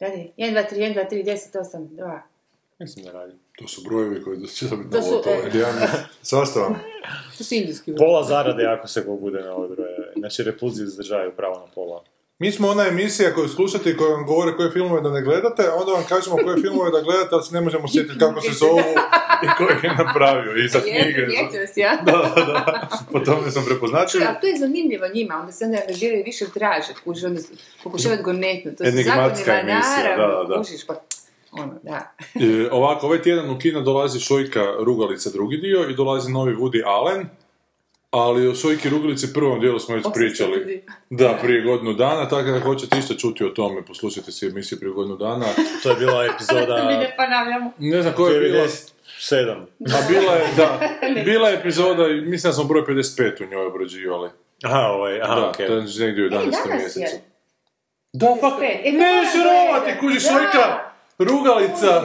Radi. 1, 2, 3, 1, 2, 3, 10, 8, 2. Mislim da radi. To su brojevi koji će dobiti To na su, loto. e. Jedan sastav. To su indijski. Pola zarade ako se ko bude na ove brojeve. Znači repulziju zadržavaju pravo na pola. Mi smo ona emisija koju slušate i koja vam govore koje filmove da ne gledate, a onda vam kažemo koje filmove da gledate, ali se ne možemo sjetiti kako se zovu i ko ih je napravio. I za knjige. Prijetio si, ja? Da, da, da. Po tome sam prepoznačio. A to je zanimljivo njima, onda se onda angažiraju više traže, kuži, onda pokušavaju gonetnu. To Enigmatska zakoni emisija, naravno, da, da. kužiš, pa ono, da. E, ovako, ovaj tjedan u kino dolazi Šojka Rugalica drugi dio i dolazi novi Woody Allen, ali o Šojki Rugalici prvom dijelu smo već pričali. Da, prije godinu dana, tako da hoćete isto čuti o tome, poslušajte si emisiju prije godinu dana. To je bila Mi epizoda ne ponavljamo. Ne znam koja je bila, 97. a bila je, da, bila je epizoda, i mislim da smo broj 55 u njoj obrađivali. Aha, ovaj, aha, Da, okej. to je negdje u E, 11. danas mjesecu. je. Da, 55. E, ne žerovati, da, kužiš da. Šojka, Rugalica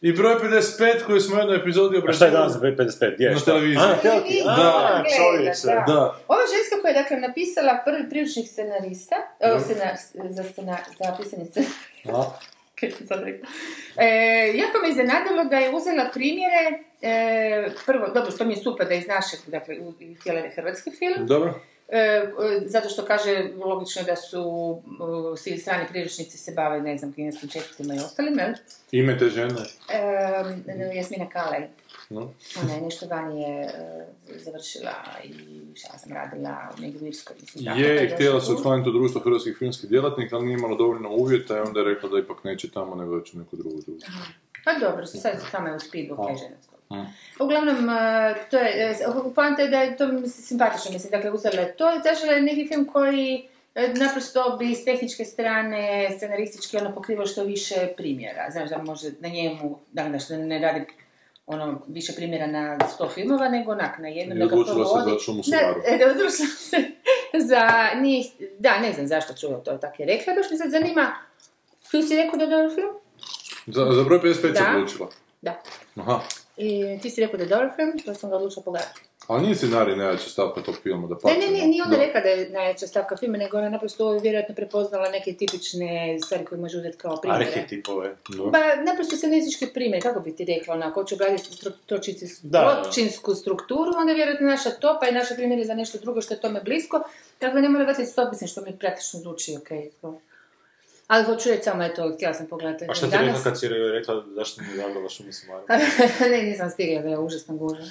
i broj 55 koji smo u jednoj epizodi A šta je obrađivali. danas 55? Gdje? Na televiziji. A, televiziji. Da, A, gleda, čovječe. da. Da, Ova ženska koja je dakle napisala prvi priručnik scenarista, o, scenar, za, scenar, za pisanje scenarista. E, jako me iznenadilo da je uzela primjere, e, prvo, dobro, što mi je super da je iz našeg, dakle, u- i htjela je hrvatski film, dobro. E, e, zato što kaže, logično da su uh, svi strani priručnici se bave, ne znam, kineskim četvrtima i ostalim, jel? Ime te žene. E, Jasmina Kalej. No. Ona je nešto vani je e, završila i šta sam radila negdje u Irskoj. tako da Je, i htjela se tu. učlaniti u društvo hrvatskih filmskih djelatnika, ali nije imala dovoljno uvjeta i onda je rekla da ipak neće tamo, nego će neku drugu društvo. Pa dobro, sad sama je u speedu, A. ok, žena. Uglavnom, e, to je, e, poanta je da je to simpatično, mislim, dakle, uzela je to i tražila je neki film koji e, naprosto bi s tehničke strane, scenaristički, ono pokrivao što više primjera. Znaš, da može na njemu, da, da što ne radi ono, više primjera na sto filmova, nego onak, na jednom. I ga odlučila se za šumu da, odlučila se za njih, da, ne znam zašto ću to tako je rekla, baš me sad zanima, ti si rekao da je dobar film? Za, za broj 55 se odlučila. Da. Aha. I ti si rekao da je dobar film, to sam ga odlučila pogledati. Ali nije scenarij najjača stavka tog filma, da Ne, ne, ne, no. nije ona rekla da je najjača stavka filma, nego ona naprosto vjerojatno prepoznala neke tipične stvari koje može uzeti kao primjere. Arhetipove. Pa, naprosto scenaristički primjer, kako bi ti rekla, onako, hoću da. tročinsku strukturu, onda je vjerojatno naša to, pa i naša primjer je za nešto drugo što je tome blisko, tako da ne mora gledati stop, mislim, što mi praktično zvuči, okej. to. Ali hoću reći samo, eto, htjela sam pogledati. A šta ti rekla kad si rekla zašto mi je gledala šumu Subaru? ne, nisam stigla da je užasno gužva.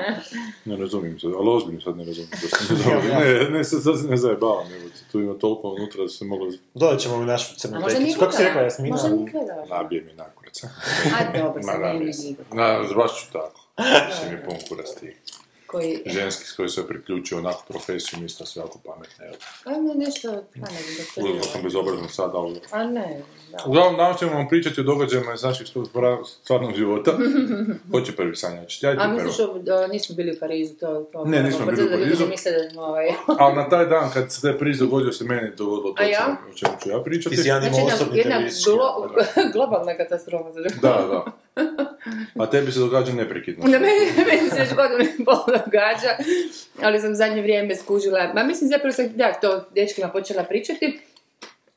Ne razumijem se, ali ozbiljno sad ne razumijem. Da se ne, ne, ne, sad, sad se ne zajebavam, evo, tu ima toliko unutra da se moglo... Dodat ćemo u našu A crnu tekicu. Kako si rekla, Jasmina? Možda nije gledala. Nabije mi nakurac. a? Dobro, sad ne vidim. Na, baš ću tako. Mislim je pun kurac ti. Koji... Ženski s koji se priključio onako profesiju, misle sve jako pametne. Ajme nešto, pa ne znam, Uzelo doktorirala. sam bezobrazno sad, ali... A ne, da. Uglavnom, danas ćemo vam pričati o događajima iz stu- stvarnog života. Ko će prvi sanjač? Ja A prvo. misliš, da nismo bili u Parizu, to... to Ne, nismo bili u Parizu. ne misle da smo ovaj... Ali na taj dan kad se taj priz dogodio se meni dogodilo to A ja? o čemu ću ja pričati. Ti si jedan Znači, osobni jedna glo, globalna katastrofa. za Da, da. A tebi se događa neprekidno. Na meni, meni se već godinu i pol događa, ali sam zadnje vrijeme skužila, ma mislim zapravo sam, da, to dečkima počela pričati,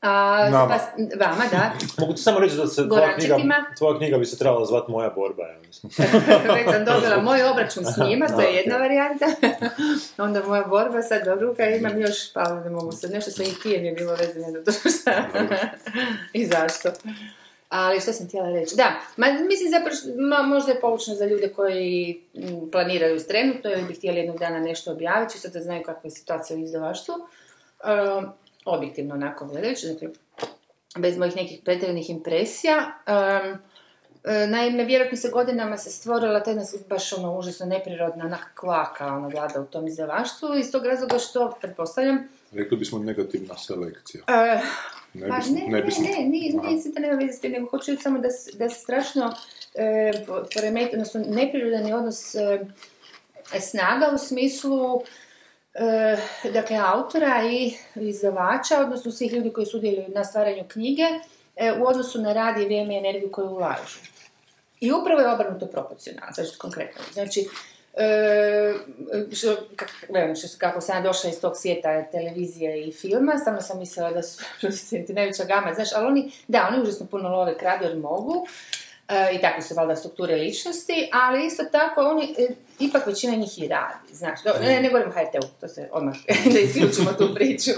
a, Nama. pa, vama, da, Mogu ti samo reći da se tvoja knjiga, tvoja knjiga bi se trebala zvati Moja borba, ja mislim. već sam dobila moj obračun s njima, to je jedna varijanta, onda moja borba, sad do ruka imam još, pa ne mogu sad, nešto sa IT-em je bilo vezano za to šta i zašto. Ali što sam htjela reći? Da, ma, mislim zapravo, ma, možda je poučno za ljude koji m, planiraju trenutno ili bi htjeli jednog dana nešto objaviti, čisto da znaju kakva je situacija u izdavaštvu. Um, objektivno onako gledajući, dakle, bez mojih nekih pretjeranih impresija. Um, e, naime, vjerojatno se godinama se stvorila ta jedna baš ono užasno neprirodna onak kvaka ono vlada u tom izdavaštvu iz tog razloga što, pretpostavljam, Rekli bismo negativna selekcija. E, Ne Pa ne, ne ne, nije, nije to nema veze s tim, nego hoću samo da, da se strašno e, po- poremeti, odnosno neprirodan je odnos e, snaga u smislu e, dakle, autora i izdavača, odnosno svih ljudi koji sudjeluju na stvaranju knjige, e, u odnosu na rad i vrijeme i energiju koju ulažu. I upravo je obrnuto proporcionalno, znači konkretno. Znači, e, što, velim, što, kako sam došla iz tog svijeta televizije i filma, stalno sam mislila da su producenti najveća gama, znaš, ali oni, da, oni užasno puno love kradu jer mogu, e, i takve su valjda strukture ličnosti, ali isto tako oni, e, ipak većina njih i radi, znaš, Do, ne, ne govorim HRT-u, to se odmah, da isključimo tu priču.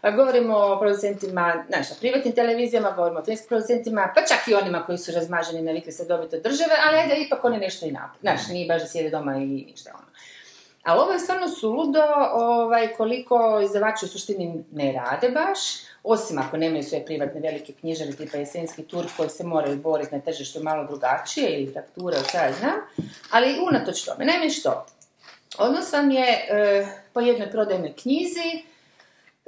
A govorimo o producentima, znaš, na privatnim televizijama, govorimo o filmskim producentima, pa čak i onima koji su razmaženi navikli se dobiti od države, ali ajde, ipak oni nešto i naprave. Znaš, nije baš da sjede doma i ništa ono. Ali ovo je stvarno suludo ovaj, koliko izdavači u suštini ne rade baš, osim ako nemaju svoje privatne velike knjižare tipa Jesenski tur koji se moraju boriti na tržištu malo drugačije ili frakture, šta ja znam, ali unatoč tome. Naime što? Odnos vam je e, po jednoj prodajnoj knjizi,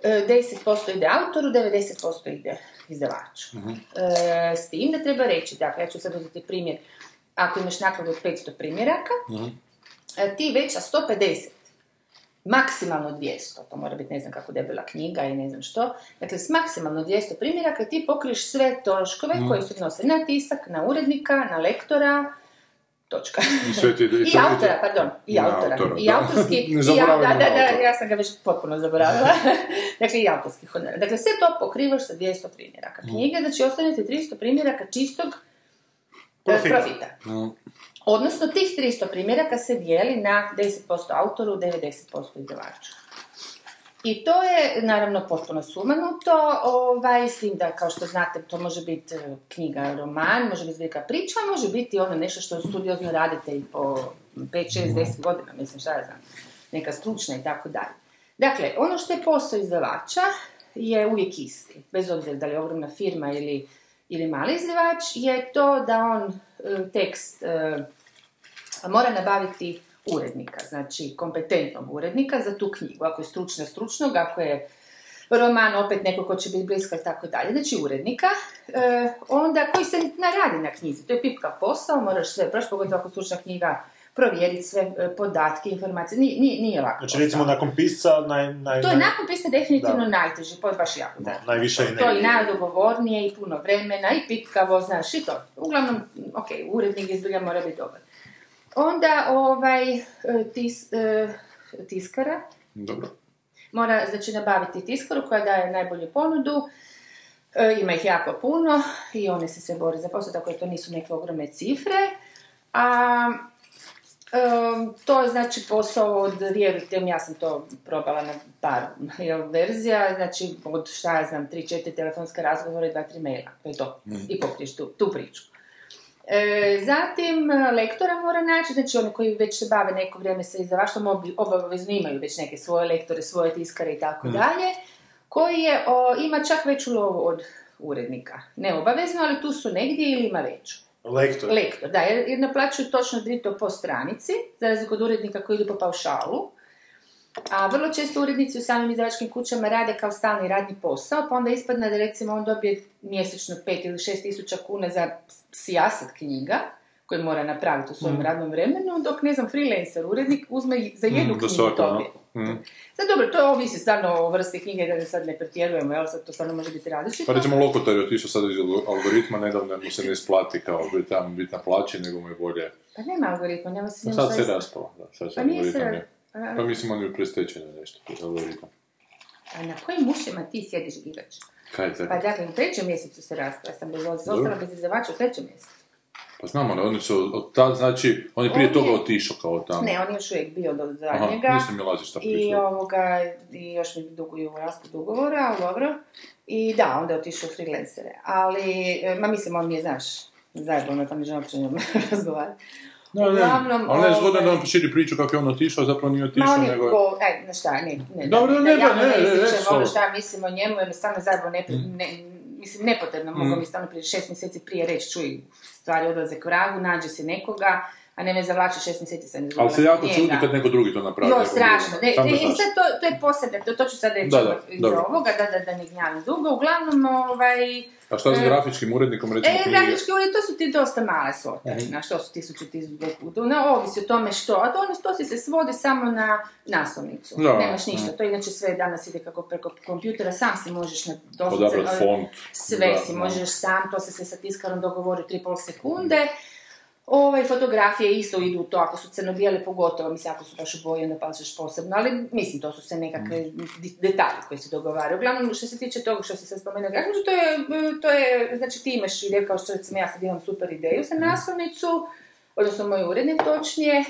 10% ide autoru, 90% ide izdavaču. E, s tim da treba reći, dakle, ja ću sad uzeti primjer, ako imaš nakladu od 500 primjeraka, e, ti već sa 150, maksimalno 200, to mora biti ne znam kako debela knjiga i ne znam što, dakle s maksimalno 200 primjeraka ti pokriješ sve troškove koji se odnose na tisak, na urednika, na lektora, točka. I sve ti- i autora, pardon, i autora. autora, I da. autorski, Ne i zaboravimo da, da, da, ja sam ga već potpuno zaboravila. dakle, i autorski honorar. Dakle, sve to pokrivaš sa 200 primjeraka knjige, znači ostane ti 300 primjeraka čistog e, Profita. profita. Odnosno, tih 300 primjeraka se dijeli na 10% autoru, 90% izdavaču. I to je, naravno, potpuno sumanuto, ovaj, s tim da, kao što znate, to može biti e, knjiga, roman, može biti zbirka priča, može biti ono nešto što studiozno radite i po 5, 6, 10 godina, mislim, šta ja znam, neka stručna i tako dalje. Dakle, ono što je posao izdavača je uvijek isti, bez obzira da li je ogromna firma ili, ili mali izdavač, je to da on e, tekst e, mora nabaviti urednika, znači kompetentnog urednika za tu knjigu. Ako je stručna, stručnog, ako je roman opet neko ko će biti blisko i tako dalje. Znači urednika, e, onda koji se naradi na knjizi. To je pipkav posao, moraš sve proći, pogotovo ako stručna knjiga, provjeriti sve e, podatke, informacije. Nije, nije, nije lako. Znači, recimo, nakon pisca, naj, naj, To je nakon pisa definitivno Da. najteži, to je baš jako da, najviše To je najdogovornije i puno vremena i pitkavo, znaš, i to. Uglavnom, ok, urednik izbilja mora biti dobar. Onda, ovaj, e, tis, e, tiskara Dobro. mora, znači, nabaviti tiskaru koja daje najbolju ponudu, E, ima ih jako puno i one se sve bore za posao, tako da to nisu neke ogromne cifre. A to je znači posao od, vjerujte mi, ja sam to probala na par jel, verzija, znači od šta ja znam, 3-4 telefonska razgovora i 2-3 maila, to je to, i pokriješ tu, tu priču. E, zatim, e, lektora mora naći, znači oni koji već se bave neko vrijeme sa izdavaštvom, obi- obavezno imaju već neke svoje lektore, svoje tiskare i tako dalje, koji je, o, ima čak veću lovu od urednika. Ne obavezno, ali tu su negdje ili ima veću. Lektor. Lektor, da, jer, jer naplaćuju točno drito po stranici, za razliku od urednika koji idu po paušalu. A vrlo često urednici u samim izdavačkim kućama rade kao stalni radni posao, pa onda ispadne da recimo on dobije mjesečno 5 ili 6 tisuća kuna za sijasat knjiga, koji mora napraviti u svojem radnom vremenu, dok, ne znam, freelancer, urednik uzme za jednu Mm, knjigu dobije. Mm. Sad dobro, to ovisi stvarno o vrsti knjige, da sad ne pretjerujemo, jel, sad to stvarno može biti različito. Pa recimo Lokotar je otišao sad iz algoritma, nedavno mu se ne isplati kao biti tamo biti na plaći, nego mu je bolje. Pa nema algoritma, nema se Pa sad se raspala, da, sad se Pa nije a- Pa mislim on je prestečeno nešto, algoritam. A na kojim ušima ti sjediš gigač? Kaj je Pa tako? dakle, u trećem mjesecu se rasprava, sam bez ostala bez izdavača u trećem mjesecu. Pa znamo, ali oni su od tad, znači, on je prije On toga je- otišao kao tamo. Ne, on je još uvijek bio do Aha, zadnjega. nisam mi lazi šta I pričao. ovoga, i još mi duguju raspad ugovora, ali dobro. I da, onda je otišao u freelancere. Ali, ma mislim, on mi je, znaš, zajebano tamo ne uopće njom razgovarati. No, ne, Uglavnom, ali ne zgodno ovaj- da on širi priču kako je on otišao, zapravo nije otišao, on nego go, aj, na šta, ne, ne, Dobro, ne, ne, ne, ne, ne, ono so- šta mislim o njemu, jednostavno zajebo ne, Mm. ne, mislim, nepotrebno, mogu mi stvarno prije šest mjeseci prije reći, čuj, stvari odlaze k vragu, nađe se nekoga, a ne me zavlači šest mjeseci sam izgubila Ali se jako njega. čudi kad neko drugi to napravi. Jo, strašno. Ne, ne, i sad to, to je posebno, to, to ću sad reći Da, da, iz dobro. ovoga, da, da, da ne gnjavim dugo. Uglavnom, ovaj... A šta s e, grafičkim urednikom, recimo E, knjige? grafički ured, to su ti dosta male svote, Mhm. na što su tisuću, tisuću, puta, na ovisi o tome što, a to, ono, to se svodi samo na naslovnicu, Da. nemaš ništa, Mhm. to inače sve danas ide kako preko kompjutera, sam si možeš na doslovce, Odabrat ove- font. sve Da, si da. možeš sam, to se se sa tiskarom dogovori 3,5 sekunde, Ove fotografije isto idu u to, ako su crno-bijele pogotovo, mislim ako su baš u boji, onda pašeš posebno, ali mislim to su sve nekakve di- detalji koji se dogovaraju. Uglavnom, što se tiče toga što se sad spomenuo grafički, to je, to je, znači ti imaš ideju kao što recimo ja sad imam super ideju za naslovnicu, odnosno moj urednik točnije, e,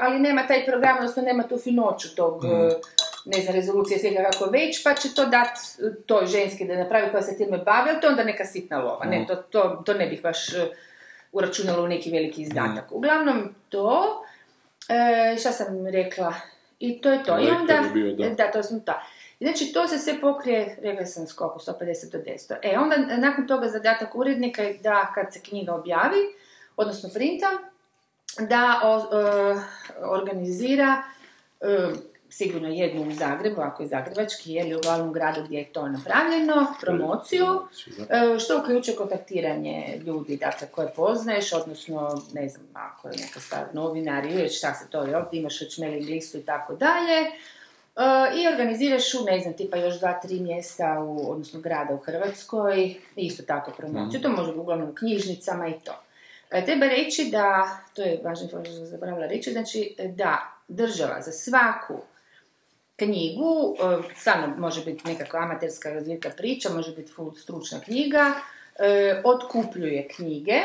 ali nema taj program, odnosno nema tu finoću tog, e, ne znam, rezolucije svega kako već, pa će to dat toj ženski da napravi koja se time bavi, ali to onda neka sitna lova, ne, to, to, to ne bih baš e, uračunala u neki veliki izdatak. Uglavnom to, e, šta sam rekla, i to je to. I onda, bio, da. da, to sam ta. Znači, to se sve pokrije, rekla sam skoku, 150 do 200. E, onda nakon toga zadatak urednika je da kad se knjiga objavi, odnosno printa, da o- e, organizira e, sigurno jednu u Zagrebu, ako je zagrebački, ili u glavnom gradu gdje je to napravljeno, promociju, e, što uključuje kontaktiranje ljudi, dakle, koje poznaješ, odnosno, ne znam, ako je neka stvar novinar ili šta se to, jel, ti imaš već mailing listu i tako dalje, E, i organiziraš u, ne znam, tipa još dva, tri mjesta, u, odnosno grada u Hrvatskoj, isto tako promociju, to može uglavnom u knjižnicama i to. E, Treba reći da, to je informacija što sam zaboravila reći, znači da država za svaku knjigu, e, stvarno može biti nekakva amaterska razvijeka priča, može biti full stručna knjiga, e, otkupljuje knjige,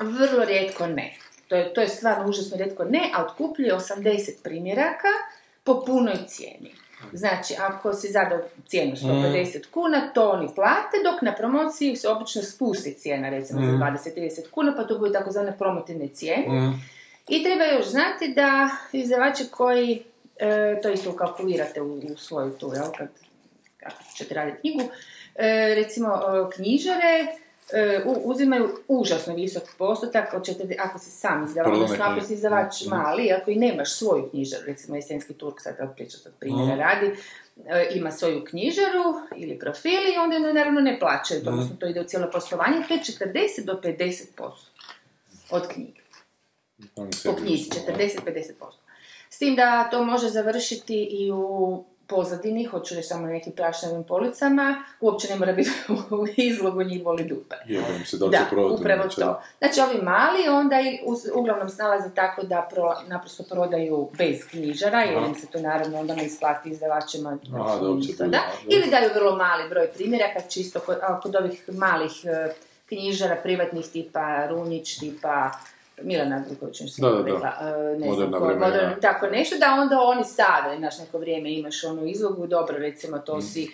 vrlo rijetko ne. To je, to je stvarno užasno rijetko ne, a otkupljuje 80 primjeraka po punoj cijeni. Znači, ako si zadao cijenu 150 kuna, to oni plate, dok na promociji se obično spusti cijena, recimo za 20-30 kuna, pa to budu takozvane promotivne cijene. I treba još znati da izdavači koji e, to isto ukalkulirate u, u svoju tu, jel, kad, kad ćete raditi knjigu, e, recimo e, knjižare e, u- uzimaju užasno visok postotak, od četiri- ako si sam izdavač, odnosno ako si izdavač mali, ako i nemaš svoju knjižaru, recimo Jesenski Turk, sad priča sad primjera radi, e, ima svoju knjižaru ili profil i onda je naravno ne plaćaju, odnosno to ide u cijelo poslovanje, to je 40 do 50% od knjige. Po knjizi, uzmu, 40-50%. S tim da to može završiti i u pozadini, hoću reći samo na nekim prašnjavim policama, uopće ne mora biti u izlogu njih boli dupe. Se da Da, upravo to. Znači ovi mali onda i uglavnom snalaze tako da pro, naprosto prodaju bez knjižara, jer im se to naravno onda ne isplati izdavačima. Aha, da uopće da. Ili daju vrlo mali broj primjeraka, čisto kod, kod ovih malih e, knjižara, privatnih tipa Runić, tipa Milana Andrukovića, što Da, da, da. rekla, e, ne znam, ko, vremena. modern- tako nešto, da onda oni stave, znaš, neko vrijeme imaš onu izlogu, dobro, recimo, to Mm. si,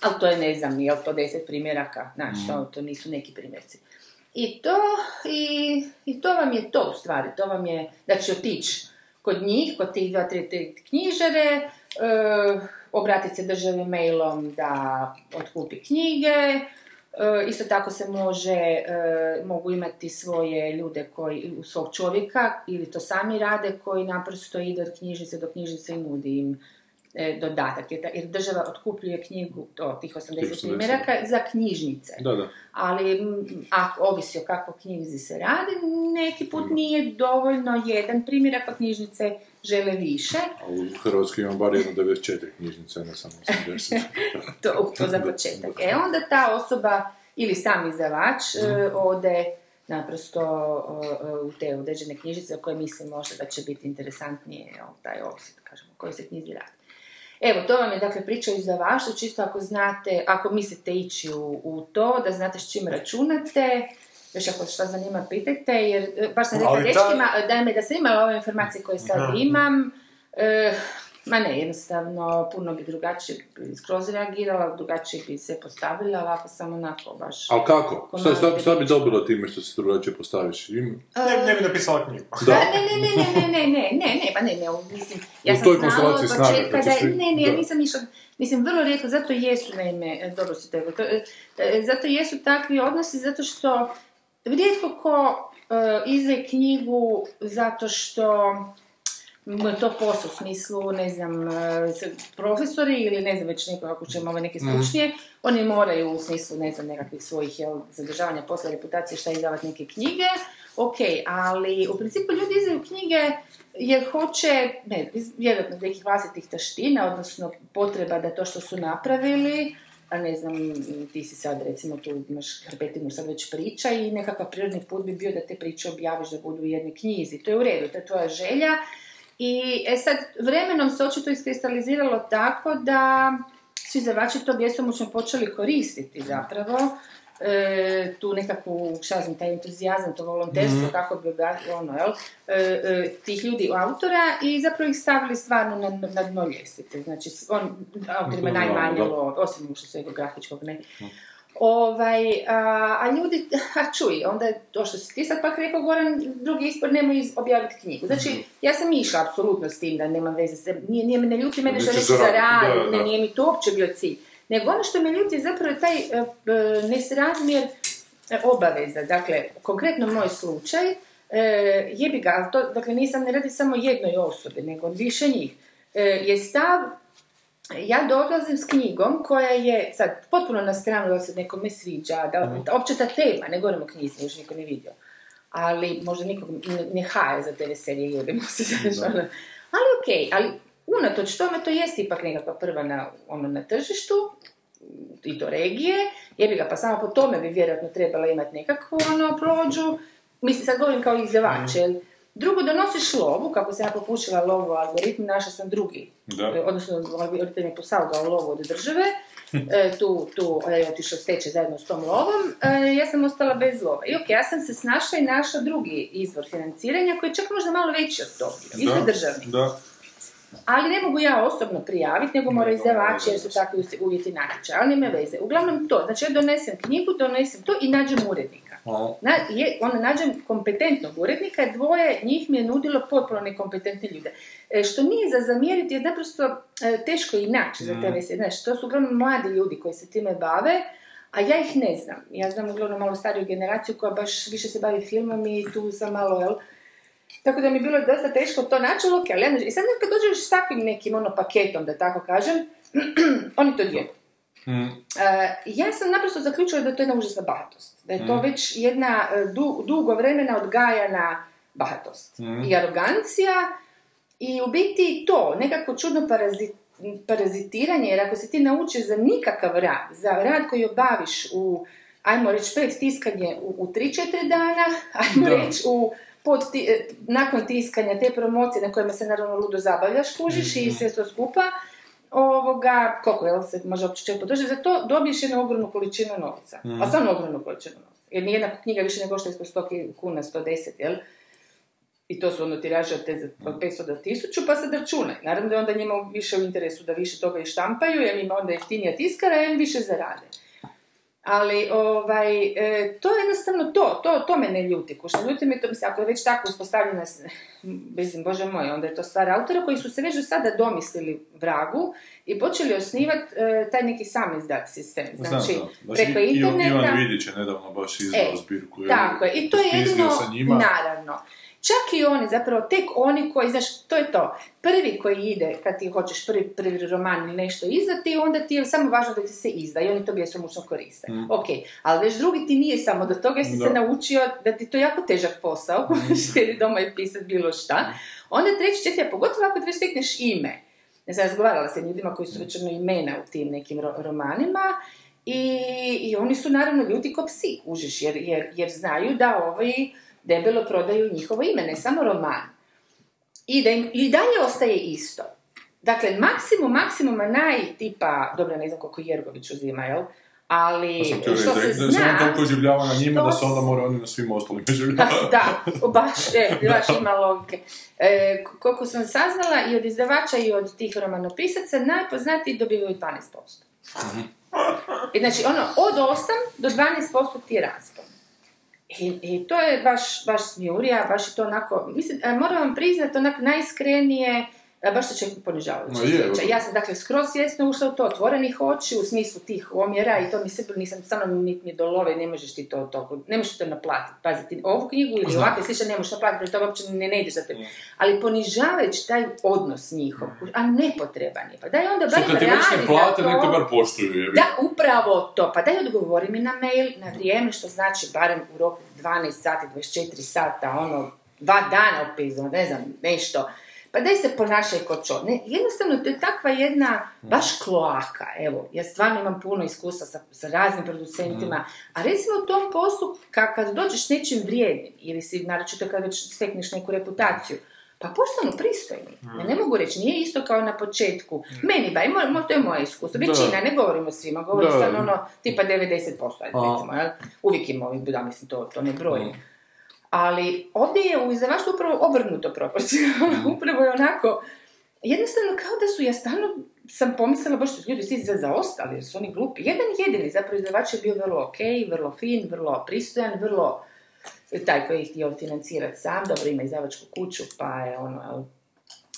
ali to je, ne znam, je li to deset primjeraka, znaš, Mm. to, to nisu neki primjerci. I to, i, i to vam je to u stvari, to vam je da će otići kod njih, kod tih dva, tri, tri knjižare, e, obratiti se državi mailom da otkupi knjige, isto tako se može, e, mogu imati svoje ljude koji, svog čovjeka ili to sami rade koji naprosto ide od knjižnice do knjižnice i nudi im e, dodatak. Jer, država otkupljuje knjigu, to, tih 80 Tih 80, primjeraka za knjižnice. Da, da. Ali m, ako ovisi o kakvoj knjizi se radi, neki put nije dovoljno jedan primjerak, pa knjižnice žele više. A u Hrvatskoj imam bar jedno 94 knjižnice, ne samo 80. to, to za početak. E onda ta osoba ili sam izdavač e, ode naprosto e, e, u te određene knjižice o koje mislim možda da će biti interesantnije taj opsjet, kažemo, o kojoj se knjizi radi. Evo, to vam je dakle priča o izdavaštvu, čisto ako znate, ako mislite ići u, u to, da znate s čim računate, još ako šta zanima, pitajte, jer e, baš sam rekla ta- dečkima, e, da me da sam imala ove informacije koje sad imam, e, Ma ne, jednostavno, puno bi drugačije skroz reagirala, drugačije bi se postavila, ovako sam onako baš... Ali kako? Šta, šta, šta bi dobila time što se drugačije postaviš? Im... Ne, ne bi napisala knjigu. Da. Ne, ne, ne, ne, ne, ne, ne, ne, pa ne, ne, mislim, ja sam znala od početka da, ne, ne, ja nisam išla, mislim, vrlo rijetko, zato jesu, naime, dobro si tako, zato jesu takvi odnosi, zato što rijetko ko uh, knjigu zato što mu je to posao u smislu, ne znam, e, profesori ili ne znam već neko, ako ćemo ove neke stručnije, oni moraju u smislu, ne znam, nekakvih svojih jel, zadržavanja posla, reputacije, šta izdavati neke knjige, ok, ali u principu ljudi izdaju knjige jer hoće, ne, vjerojatno nekih vlastitih taština, odnosno potreba da to što su napravili, a ne znam, ti si sad recimo tu imaš hrpetinu sad već priča i nekakav prirodni put bi bio da te priče objaviš da budu u jednoj knjizi. To je u redu, to je tvoja želja. I e sad, vremenom se očito iskristaliziralo tako da su izdavači to bjesomučno počeli koristiti zapravo, e, tu nekakvu, šta znam, taj entuzijazam, to volonterstvo, kako bi ono, jel, e, e, tih ljudi, autora, i zapravo ih stavili stvarno na, na dno ljestvice. Znači, on, autorima To je najmanje osim što svega grafičkog, ne. Ovaj, a, a ljudi, a čuj, onda je to što si ti sad pak rekao, Goran, drugi ispod nemoj objaviti knjigu. Znači, ja sam išla apsolutno s tim da nema veze, se, nije, nije me ne ljuti mene što Neće neću zaraditi, ne, nije mi to uopće bio cilj. Nego ono što me ljuti je zapravo taj e, nesrazmjer e, obaveza. Dakle, konkretno moj slučaj, e, jebi ga, to, dakle, nisam, ne radi samo jednoj osobi, nego više njih, e, je stav ja dolazim s knjigom koja je sad potpuno na stranu da se nekome sviđa, da, da opće ta tema, ne govorim o knjizi, još niko ne vidio. Ali možda nikog ne, ne haje za te serije, jebimo se, znaš, ono. Ali okej, ali unatoč tome to jest ipak nekakva prva na, ono, na tržištu, i to regije, jebi ga, pa samo po tome bi vjerojatno trebala imati nekakvu ono, prođu. Mislim, sad govorim kao izdevač, jel? Drugo, donosiš lovu, kako sam ja popušila lovu u algoritmu, našla sam drugi, Da. e, odnosno algoritam je posalgao lovu od države, e, tu, tu on je otišao steče zajedno s tom lovom, e, ja sam ostala bez lova. I ok, ja sam se snašla i našla drugi izvor financiranja koji je čak možda malo veći od toga, isto državni. Da. Ali ne mogu ja osobno prijaviti, nego mora izdavači jer su takvi uvjeti- natječaja, ali nema veze. Uglavnom to, znači ja donesem knjigu, donesem to i nađem urednika. Na, je, onda nađem kompetentnog urednika, dvoje njih mi je nudilo potpuno nekompetentne ljude. E, što nije za zamjeriti, jer naprosto e, teško je naći za te vese. Znaš, to su uglavnom mladi ljudi koji se time bave, a ja ih ne znam. Ja znam uglavnom malo stariju generaciju koja baš više se bavi filmom i tu sam malo, jel, tako da mi je bilo dosta teško to naći, ali ok, ali ja ne- I sad kad dođeš s takvim nekim ono paketom, da tako kažem, oni to dijelu. E, ja sam naprosto zaključila da je to jedna užasna bahatost. Da je to već jedna e, du- dugo vremena odgajana bahatost i arogancija i u biti to, nekako čudno parazi- parazitiranje, jer ako se ti naučiš za nikakav rad, za rad koji obaviš u, ajmo reći, pred tiskanje u, u 3-4 dana, ajmo Da. reći u pod ti- e, nakon tiskanja te promocije na kojima se naravno ludo zabavljaš, kužiš i sve to skupa, ovoga, koliko jel se može uopće podržati, za to dobiješ jednu ogromnu količinu novca. A stvarno ogromnu količinu novca. Jer nijedna knjiga više ne košta ispod 100 kuna, 110, jel? I to su ono tiraže od te od 500 do 1000, pa sad računaj. Naravno da je onda njima više u interesu da više toga i štampaju, jer im onda jeftinija tiskara, jer više zarade. Ali, ovaj, e, to je jednostavno to, to, to me ne ljuti. Kuš, ne ljuti me to, mislim, ako je već tako uspostavljena, mislim, bože moj, onda je to stvar autora koji su se već do sada domislili vragu i počeli osnivati taj neki sam izdat sistem. Znam, Znači, da. Baš preko i- interneta... Ivan Vidić je nedavno baš izdao E, zbirku. Tako je, i to je jedino, naravno. Čak i oni, zapravo tek oni koji, znaš, to je to. Prvi koji ide, kad ti hoćeš prvi, prvi roman ili nešto izdati, onda ti je samo važno da ti se izda i oni to bjesomučno koriste. Ok, ali već drugi ti nije samo do toga jer si se naučio da ti to jako težak posao, sjedi doma i pisati bilo šta. Onda treći, četiri, a pogotovo ako ti već stekneš ime. Ja sam razgovarala sa ljudima koji su već ono imena u tim nekim ro- romanima i, i oni su naravno ljudi ko psi, kužiš, jer, jer, jer znaju da ovi debelo prodaju njihovo ime, ne samo roman. I da im i dalje ostaje isto. Dakle, maksimum maksimuma naj tipa, dobro, ne znam koliko Jergović uzima, jel? Ali, Pa što se da, da se on zna... toliko življava na njima, da se onda mora oni na svim ostalim da, življavati. da, baš, e, baš ima logike. E, koliko sam saznala, i od izdavača i od tih romanopisaca, najpoznatiji dobivaju 12%. I znači, ono, od 8 do 12% ti je raspon. I, I to je baš, baš smjurija, baš je to onako, mislim, e, moram vam priznati, onak najiskrenije, baš se čak ponižavajuće je, osjeća. Ja sam dakle skroz svjesno ušla u to otvorenih očiju, u smislu tih omjera i to mi se nisam stvarno mi, mi do love, ne možeš ti to toliko, ne možeš ti to naplatiti. Pazi, ti ovu knjigu ili ovakve slične ne možeš naplatiti, to uopće ne, ne ideš za te. Ali ponižavajući taj odnos njihov, a nepotreban je. Pa daj onda Što barem kad ti već ne plate, to. nek bar poštuju, jebi. Da, upravo to. Pa daj odgovori mi na mail na vrijeme, što znači barem u roku 12 sati, 24 sata, ono, dva dana opisano, ne znam, nešto. Pa daj se ponašaj ko čo. Ne, jednostavno, to je takva jedna, baš kloaka, evo, ja stvarno imam puno iskustva sa, sa raznim producentima, a recimo u tom poslu, ka, kad dođeš s nečim vrijednim, ili si, naročito kad već stekneš neku reputaciju, pa postanu pristojni. Ja ne mogu reći, nije isto kao na početku. Meni ba, mo- mo- to je moje iskustvo. Većina, ne govorimo svima, govorim Da. stvarno ono, tipa 90%, ajde, A. recimo, jel? Uvijek ima ovih, da, mislim, to, to ne brojim. Mm. Ali ovdje je u izdavaštvu upravo obrnuto proporcionalno. upravo je onako, jednostavno kao da su, ja stalno sam pomislila baš su ljudi svi za zaostali, jer su oni glupi. Jedan jedini zapravo izdavač je bio vrlo ok, vrlo fin, vrlo pristojan, vrlo taj koji je htio financirati sam, dobro ima izdavačku kuću, pa je ono, jel.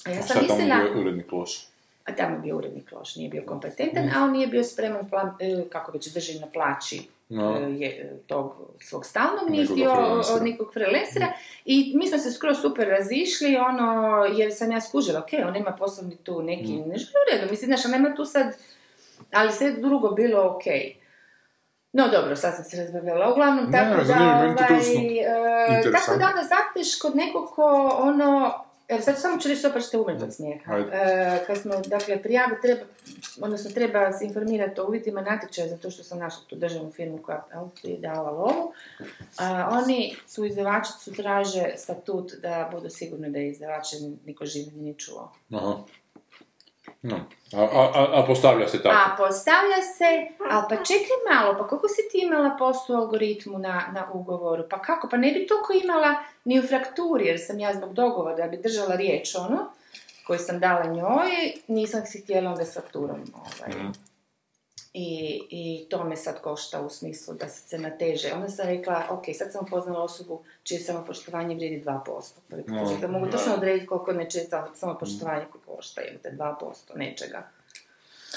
A ja sam mislila, bio urednik loš? a tamo je bio urednik loš, nije bio kompetentan, a on nije bio spreman, plan, e, kako već drži na plaći No. e, je, tog svog stalnog, nije htio od nekog freelancera i mi smo se skroz super razišli, ono, jer sam ja skužila, ok, on ima poslovni tu neki, Mm. nešto u redu, mislim, znaš, nema tu sad, ali sve drugo bilo ok. No dobro, sad sam se razbavljala. Uglavnom, Ne, tako da, ovaj, e, tako da onda zapneš kod nekog ko, ono, Evo sad samo ću reći što pa ćete od smijeha. E, kad smo, dakle, prijavu treba, odnosno treba se informirati o uvjetima natječaja zato što sam našla tu državnu firmu koja je dala lovu. A, oni su izdavačicu traže statut da budu sigurni da je izdavače niko živ nije čuo. Aha. No. A, a, a, postavlja se tako. A postavlja se, a pa čekaj malo, pa koliko si ti imala posto u algoritmu na, na ugovoru? Pa kako? Pa ne bi toliko imala ni u frakturi, jer sam ja zbog dogovora da bi držala riječ ono, koju sam dala njoj, nisam si htjela onda s fakturom. Ovaj. Mhm. I, I to me sad košta u smislu da se nateže. Onda sam rekla, ok, sad sam upoznala osobu čije samopoštovanje vrijedi 2%. Prvi put. No, da mogu točno odrediti koliko nečije samopoštovanje košta, ili te 2% nečega.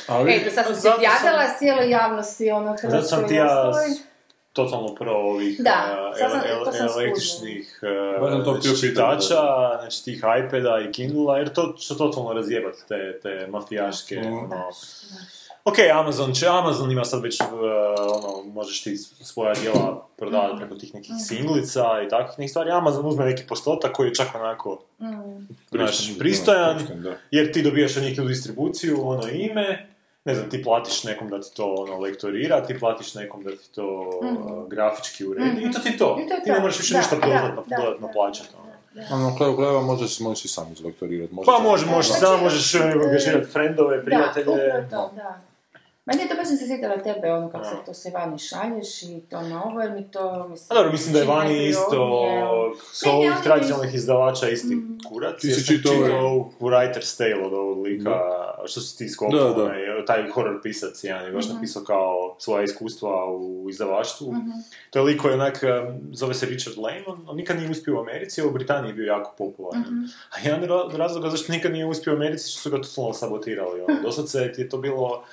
Ali, E, sad sam se zato sam- jadala cijeloj javnosti, ono, Hrvatskoj sam ti ja totalno pro ovih Da, eh, ele- sam ele- električnih eh, to htio znači, čitača, znači tih iPada i Kindle-a, jer to će totalno razjebati te, te mafijaške, Mm. ono. Ok, Amazon će, Amazon ima sad već, uh, ono, možeš ti svoja djela prodavati preko tih nekih singlica i takvih nekih stvari. Amazon uzme neki postotak koji je čak onako, Mm. znaš, pristojan, jer ti dobijaš od njih distribuciju, ono ime, ne znam, ti platiš nekom da ti to ono, lektorira, ti platiš nekom da ti to uh, grafički uredi i to ti to. I to Ti ne moraš više Da, ništa da, dodatno, da, dodatno da, plaćati. ono. da. Ono, na kraju krajeva možeš, možeš i sam izlektorirati. Pa može, može, samo će- možeš uh, angažirati frendove, prijatelje. Da, upravo to, da. Ma nije to baš sam se sjetila tebe, ono kako se to se vani šalješ i to na ovo, jer mi to, mislim... A dobro, mislim da je vani isto s Ne, ne, ovih tradicionalnih izdavača isti kurac. Ti si čitao ovaj- čitao u Writer's Tale od ovog lika, što si ti skopao, onaj, taj horror pisac jedan je baš napisao kao svoja iskustva u izdavaštvu. Mhm. To je lik koji onak, zove se Richard Lane, on, on nikad nije uspio u Americi, a u Britaniji je bio jako popularan. Mhm. A jedan razloga zašto nikad nije uspio u Americi što su ga totalno sabotirali. Ono. Dosad ti je to bilo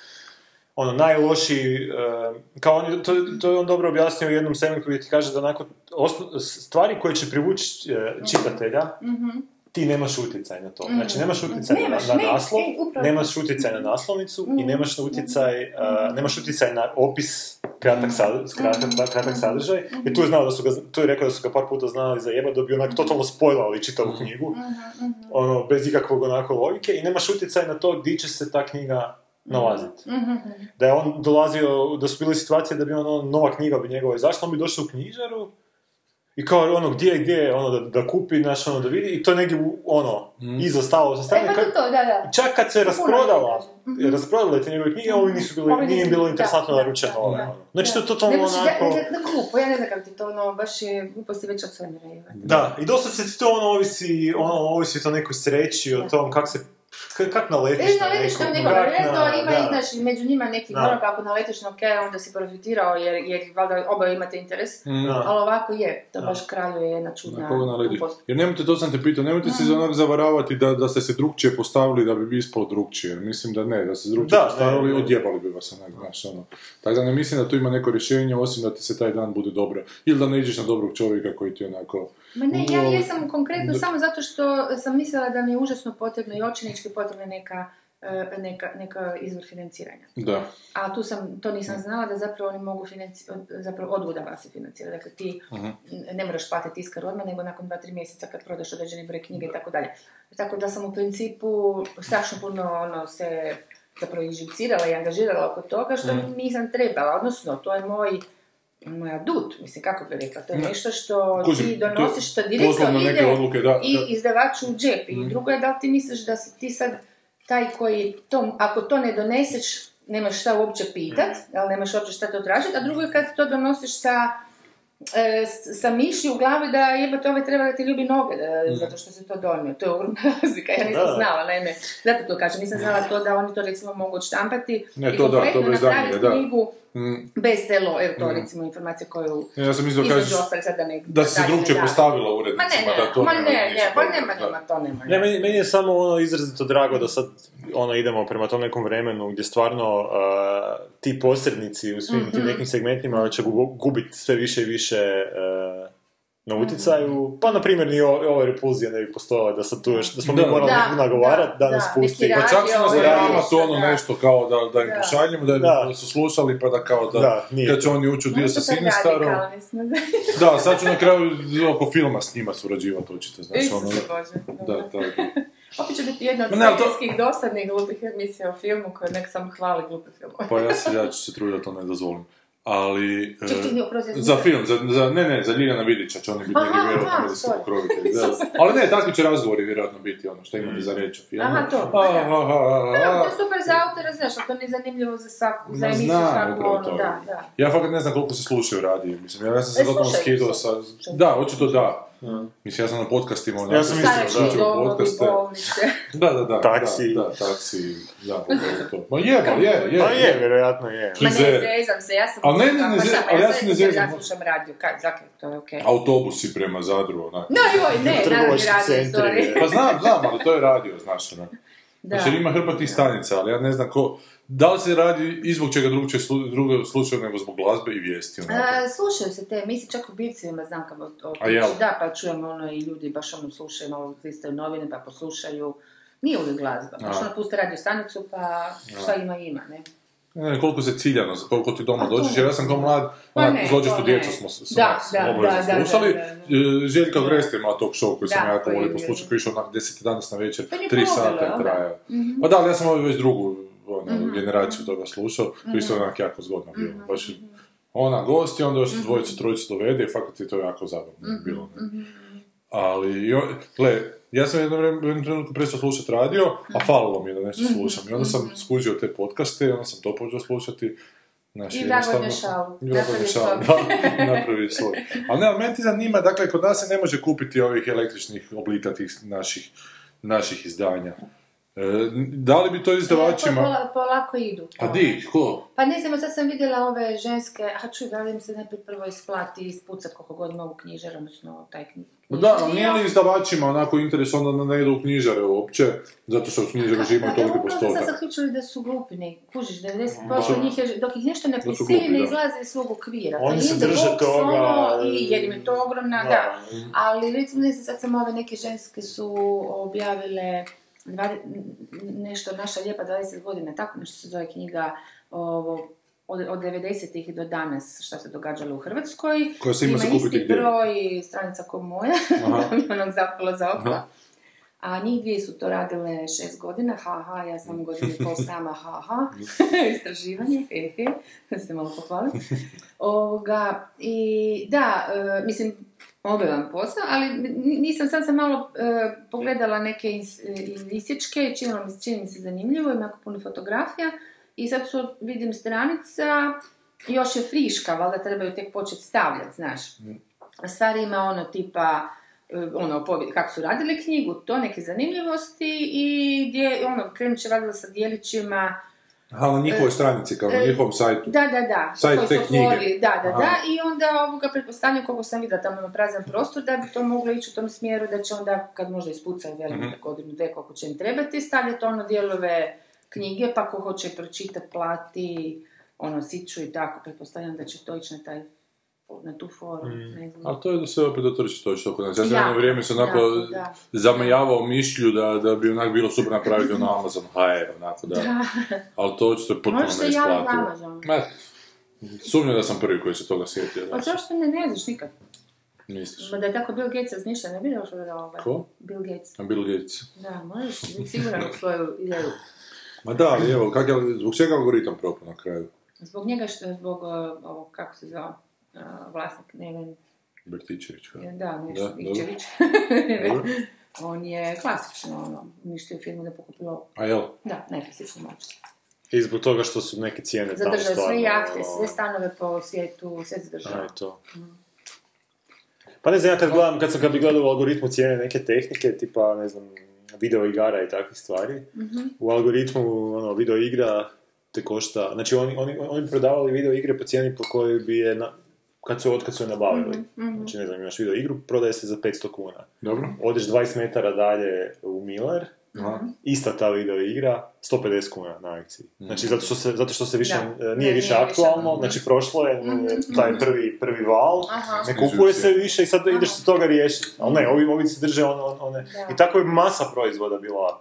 ono, najlošiji, uh, kao on, to, to je on dobro objasnio u jednom segmentu gdje ti kaže da onako, osno- stvari koje će privući uh, čitatelja, Mhm. ti nemaš utjecaj na to. Mhm. Znači, nemaš utjecaj na, Nemaš, na ne, naslov, e, upravo. nemaš utjecaj na naslovnicu i Mhm. nemaš utjecaj, uh, nemaš utjecaj na opis kratak, sad, kratak, kratak sadržaj. I tu je znao da su ga, tu je rekao da su ga par puta znali za jeba, da bi onak totalno spojlali čitavu knjigu, Mhm, ono, bez ikakvog onako logike i nemaš utjecaj na to gdje će se ta knjiga nalaziti. Mhm. Da je on dolazio, da su bile situacije da bi ono, nova knjiga bi njegova izašla, on bi došao u knjižaru i kao ono, gdje je, gdje je, ono, da, da kupi, znaš, ono, da vidi, i to je negdje, ono, iza stalo sa E, strane. pa to to, da, da. Čak kad se Puno rasprodala, ne kaže. Mhm. rasprodale te njegove knjige, ovi nisu bili, nije im bilo interesantno da, naručeno da, ove. da. ono. Znači to je totalno Ne onako... da- da glupo, ja ne znam kako ti to, ono, baš je gluposti već od svemira. je. Da, i dosta se to ono ovisi, ono ovisi o nekoj sreći, o tom kako se K- kak naletiš Vidiš, na naletiš na nekog, nekog, na- ima da. i, znaš, među njima neki, Da. kako naletiš na ok, onda si profitirao jer, jer valjda oba imate interes, Da. ali ovako je, to Da. baš kralju je jedna Na čudna. Jer nemojte, to sam te pitao, nemojte se onak zavaravati da, da ste se drugčije postavili da bi ispalo drugčije. Jer mislim da ne, da ste se drugčije Da, postavili, ne, ne. odjebali bi vas onak, znaš, ono. Tako da ne mislim da tu ima neko rješenje, osim da ti se taj dan bude dobro. Ili da ne iđeš na dobrog čovjeka koji ti onako... Ma ne, ja jesam konkretno samo zato što sam mislila da mi je užasno potrebno i očinički potrebna neka, e, neka, neka izvor financiranja. Da. A tu sam, to nisam znala da zapravo oni mogu financirati, zapravo odvuda vas se financira. Dakle, ti Mhm. n- ne moraš platiti tiskar odmah, nego nakon 2-3 mjeseca kad prodaš određeni broj knjige i tako dalje. Tako da sam u principu strašno puno ono, se zapravo iživcirala i angažirala oko toga što Mhm. nisam trebala. Odnosno, to je moj moj adut, mislim, kako bi rekla, to je Ne. nešto što Kužim, ti donosiš, što direktno ide odluke, da, i da. izdavaču u džep. I Mhm. drugo je da li ti misliš da si ti sad taj koji, to, ako to ne doneseš, nemaš šta uopće pitat, ali nemaš uopće šta to tražiti, a drugo je kad to donosiš sa e, sa mišlju u glavi da jebate ovaj treba da ti ljubi noge, da, zato što se to donio. To je ogromna razlika, ja nisam Da. znala, naime, zato to kažem, nisam znala to da oni to recimo mogu odštampati Ne, i to da, to napraviti knjigu Mm. bez te lo, evo to Mm. recimo informacija koju Ja sam između sad da ne... da se ne drugčije davim. postavila Ma urednicima, ne, ne, da to ma nema ne, ništa ne, pa nema da. njima, to nema. Ne, meni, meni je samo ono izrazito drago da sad ono idemo prema tom nekom vremenu gdje stvarno uh, ti posrednici u svim tim Mhm. nekim segmentima će gu- gubiti sve više i više uh, na utjecaju. Pa, na primjer, ni ova repulzija ne bi postojala da sad tu još, da smo mi morali nagovarati da, da, nas pusti. Pa čak nas nešto, to ono nešto kao da, da im Da. pošaljemo, da, Da. da su slušali pa da kao da, Da, nije kad će oni ući u dio sa smo. Da, sad ću na kraju oko filma s njima surađivati, očito, znaš, ono... Da, da. Opet će biti jedna od ali to- dosadnih glupih emisija o filmu koje nek sam hvali glupe filmove. Pa ja, se, ja ću se truditi da to ne dozvolim. Ali... e, Ček, ti, oprosti, ja sam za film, za, za, ne, ne, za Ljiljana Vidića će oni biti Aha, vjerojatno medijski sorry. pokrovitelji. Da. Ali ne, takvi će razgovori vjerojatno biti ono što imate za reći o filmu. Aha, to, A, pa da. a, a, a, Da, a. to je super za autora, znaš, to nije zanimljivo za svaku, za emisiju svaku ono, to. da, da. Ja fakat ne znam koliko se slušaju radiji, mislim, ja sam se E, zato slušaju skidao sa... Da, očito da. Mm. Mislim, ja sam na podcastima onako... Ja sam Starački da. domovi, podcaste. Da, da, da. Taksi. Da, da, taksi, da, to. Ma je, ma je, je. Pa je, vjerojatno je. Ma ne, zezam se, ja sam... Ali ne, ne, ne, Pa ze- šta, pa ali ja ja se sam ne zezam. Ja slušam radio, kaj, dakle, to je okej. Autobusi prema Zadru, onak. No, joj, ne, Trgovački radio, sorry. Pa znam, znam, ali to je radio, znaš, onak. Da. Znači, ima hrpa tih stanica, ali ja ne znam ko... Da li se radi i zbog čega drugčije slu, drugo slušaju nego zbog glazbe i vijesti, onako. A, slušaju se te emisije, čak u bivcima znam kako o, o, A jel? Da, pa čujem ono i ljudi baš ono slušaju, malo listaju novine pa poslušaju. Nije uvijek glazba, baš A. ono puste radio stanicu pa šta ima ima, ne? Ne koliko se ciljano, koliko ti doma A to dođeš, jer ja sam kao mlad, Pa to djecu smo s- s- Da, onak, da, slušali. E, Željka Gresta ima talk show koji sam jako volio poslušati, koji je išao onak 10-11 na večer, To je 3 probilo, sata je trajao. Mhm. Pa da, ali ja sam ovo već drugu ono, Mhm. generaciju toga slušao, to isto Mhm. onak jako zgodno bilo. Mhm, Baš ona gost i onda još dvojicu, trojicu dovede i fakat je to jako zabavno Mhm, bilo. ne. Ali, jo, gle, ja sam jedno vrijeme, u jednom trenutku prestao slušati radio, a falilo mi je da nešto Mhm, slušam. I onda sam mhm. skužio te podcaste i onda sam to počeo slušati. Znači, I Drago jednostavno- Dešalu. I Drago Napravio Dešalu, svoj. da, napravio svoj. Ali ne, ali mene ti zanima, dakle, kod nas se ne može kupiti ovih električnih oblika tih naših, naših izdanja. E, da li bi to E, izdavačima... pola- polako idu. A di, ko? Pa ne znam, sad sam vidjela ove ženske, a čuj, da li im se najprije prvo isplati ispucat koliko god mogu knjižar, odnosno taj knjig. Da, ali nije li izdavačima onako interes onda da ne idu u knjižare uopće, zato što u knjižare Evo, upravo sam sad postotak. zaključili da su glupi, ne, kužiš, 90% Da. njih je, dok ih nešto ne Da prisili, ne da. izlaze iz svog okvira. Oni Pa se in the drže toga, ono, e, I jer im je to ogromna, da. Da. Ali recimo, ne znam, sad sam ove neke ženske su objavile nešto, naša lijepa 20 godina, tako nešto se zove knjiga ovo, od, od 90-ih do danas šta se događalo u Hrvatskoj. Koja se ima se kupiti isti gdje? broj stranica ko moja, mi onog zapalo za oko. Aha. A njih dvije su to radile šest godina, ha ha, ja sam godinu i pol sama, ha ha, istraživanje, he he, da se malo pohvalim. Ovoga, I da, e, mislim, obilan posao, ali nisam, sad sam malo e, pogledala neke is, iz isječke i činilo mi, čini mi se zanimljivo, ima jako puno fotografija i sad su, vidim, stranica, još je friška, valjda trebaju tek početi stavljati, znaš. A stvari ima ono tipa e, ono, povijed, kako su radili knjigu, to neke zanimljivosti i gdje, ono, krenut će radila sa dijelićima, Aha, na njihovoj stranici, kao na e, njihovom sajtu. da, da, da, Sajt koji te knjige. otvorili, da, da, Aha. da, i onda ovoga pretpostavljam koliko sam vidjela tamo ima prazan prostor da bi to moglo ići u tom smjeru da će onda kad možda ispucaju velim Mhm. godinu dve koliko će im trebati stavljati ono dijelove knjige pa ko hoće pročitati plati ono siću i tako pretpostavljam da će to ići na taj na tu foru, ne znam. Ali to je da se opet do tržišta točno kod nas. Ja sam jedno vrijeme se onako da. zamajavao mišlju da, da bi onak bilo super napraviti ono Amazon HR, onako da. Ali to očito je potpuno Možeš se javiti na neisplativo. Amazon. Ma, sumnjam da sam prvi koji se toga sjetio. Pa zašto ne, ne znaš nikad? Misliš? Ma da je tako Bill Gates razmišlja, ne bi došlo do ovoga. Ko? Bill Gates. A Bill Gates. Da, možeš biti siguran u svoju ideju. Ma da, ali evo, kak je, zbog čega algoritam propao na kraju? Zbog njega što je zbog ovog, kako se zvao, vlasnik, ne znam, Bertičević, da, nešto. Ikčević. On je klasično, ono, uništio firmu da pokupilo, A jel? da, najklasično moć. I zbog toga što su neke cijene tamo je stvarno... sve jahte, ono, sve stanove po svijetu, sve A, zadržao. i to. Pa ne znam, ja kad gledam, kad sam kad bi gledao u algoritmu cijene neke tehnike, tipa, ne znam, video igara i takvih stvari, Mhm. u algoritmu, ono, video igra te košta, znači oni, oni, oni prodavali video igre po cijeni po kojoj bi je, na, kad su, od kad su je nabavili. Mhm, Znači, ne znam, imaš video igru, prodaje se za 500 kuna. Dobro. Odeš 20 metara dalje u Miller, Aha. ista ta video igra, 150 kuna na akciji. Znači, zato što se, zato što se više, Da. e, Ne, nije više nije više, aktualno, mhm. znači prošlo je Mhm, e, taj prvi, prvi val, Aha. ne kupuje se više i sad ideš se toga riješiti. Ali ne, ovi, ovi se drže on, on, one... Da. I tako je masa proizvoda bila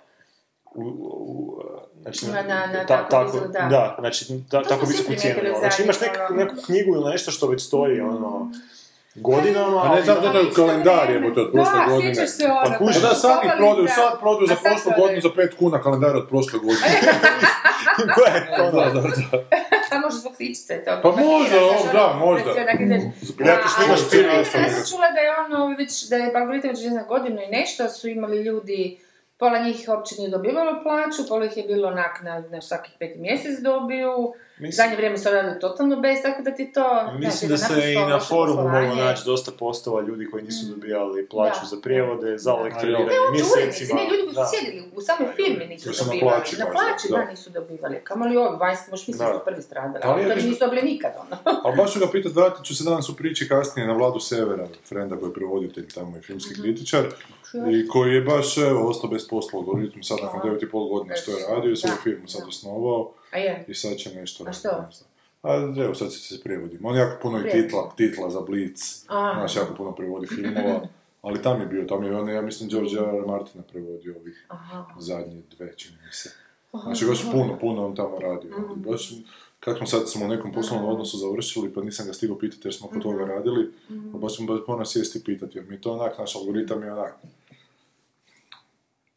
u, u, znači, Na- na- na ta- tako tako, vizu- da. da, znači, ta, tako visoku cijenu. Znači imaš neku, ono. neku knjigu ili nešto što već stoji, ono, godinama, A ne ali- zato da je kalendar jebote od prošle Da, godine. sjećaš se ono, Pa kužiš. Pa da, sad ih prodaju, sad prodaju za prošlu godinu za 5 kuna kalendar od prošle godine. Koja je to, da, ono? da, da. A može zbog sličice to. Pa možda, znaš, o, da, ono, možda. da si onak ideš- Ili ako A, snimaš ali film, ja sam nekako. čula da je ono već, da je već ne znam, godinu i nešto, su imali ljudi, pola njih uopće nije dobivalo plaću, pola ih je bilo onak na, na svakih peti mjesec dobiju, Mislim- zadnje vrijeme su radili totalno bez, tako da ti to... Mislim znaš, da se i na forumu moglo naći dosta postova ljudi koji nisu dobijali plaću Da. za prijevode, za Da. lektoriranje Ne, uopće urednici, mjesecima. ne, ljudi koji su sjedili u samoj firmi nisu su na dobivali. plaći na plaći, da, da. nisu dobivali. Kamoli ovi, vanjski, možeš misliti da su prvi stradali. Ali to nisu dobili nikad, ono. Ali baš ću ga pitat, vratit ću se danas u priči kasnije na Vladu Severa, frenda koji je prevoditelj tamo i filmski Mhm. kritičar, i koji je baš evo, ostao bez posla algoritmu sad nakon Aha. 9,5 godina što je radio i svoju firmu sad osnovao A je. i sad će nešto A raditi, što? ne znam. A evo sad se prevodim. On jako puno i titla, titla za Blitz, A. znaš, jako puno prevodi filmova, ali tam je bio, tam je on, ja mislim, George R. R. Martina prevodio ovih Aha. zadnje dve, čini mi se. Znači, baš puno, puno on tamo radio. Mhm. Baš, kako smo sad smo u nekom poslovnom odnosu završili, pa nisam ga stigao pitati jer smo oko toga Mhm. radili, pa baš smo baš moram sjesti i pitati, jer mi je to onak, naš algoritam je onak,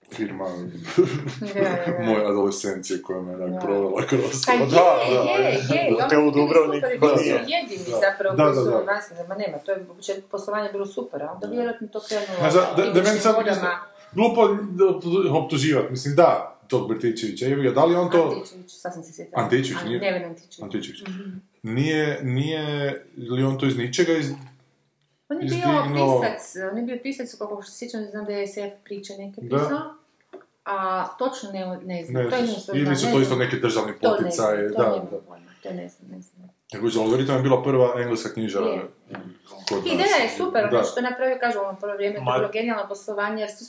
firma Da, da, da. moje adolescencije koja me onak Da. provela kroz... Pa je, da, da, je, je, i u oni hotelu su bili Dubrovnik, super, pa bili su nije. jedini Da. zapravo Da, da, da. vanjski, ma nema, to je u početku poslovanja bilo super, a onda vjerojatno to krenulo da, da, da meni idućim sad vodama. glupo optuživati, mislim da, tog Bertičevića, evo ga, da li on to... Antičević, sad sam se sjetila. Antičević, nije- Antičević. Antičević. Mhm. Nije, nije li on to iz ničega iz... On je bio izdignuo- pisac, on je bio pisac, kako se sjećam, znam da je SF priče neke Da. pisao, a točno ne, ne znam, Ne, to je znam, nešto ili su ne to isto znam. neki državni To ne poticaje, znam, to da, da. pojma, to ne znam, ne znam. Za algoritam je bila prva engleska knjižara Je. Kod nas. Ideja je super, ono što je napravio, kažu, ono prvo vrijeme, to Ma- je bilo genijalno poslovanje, jer su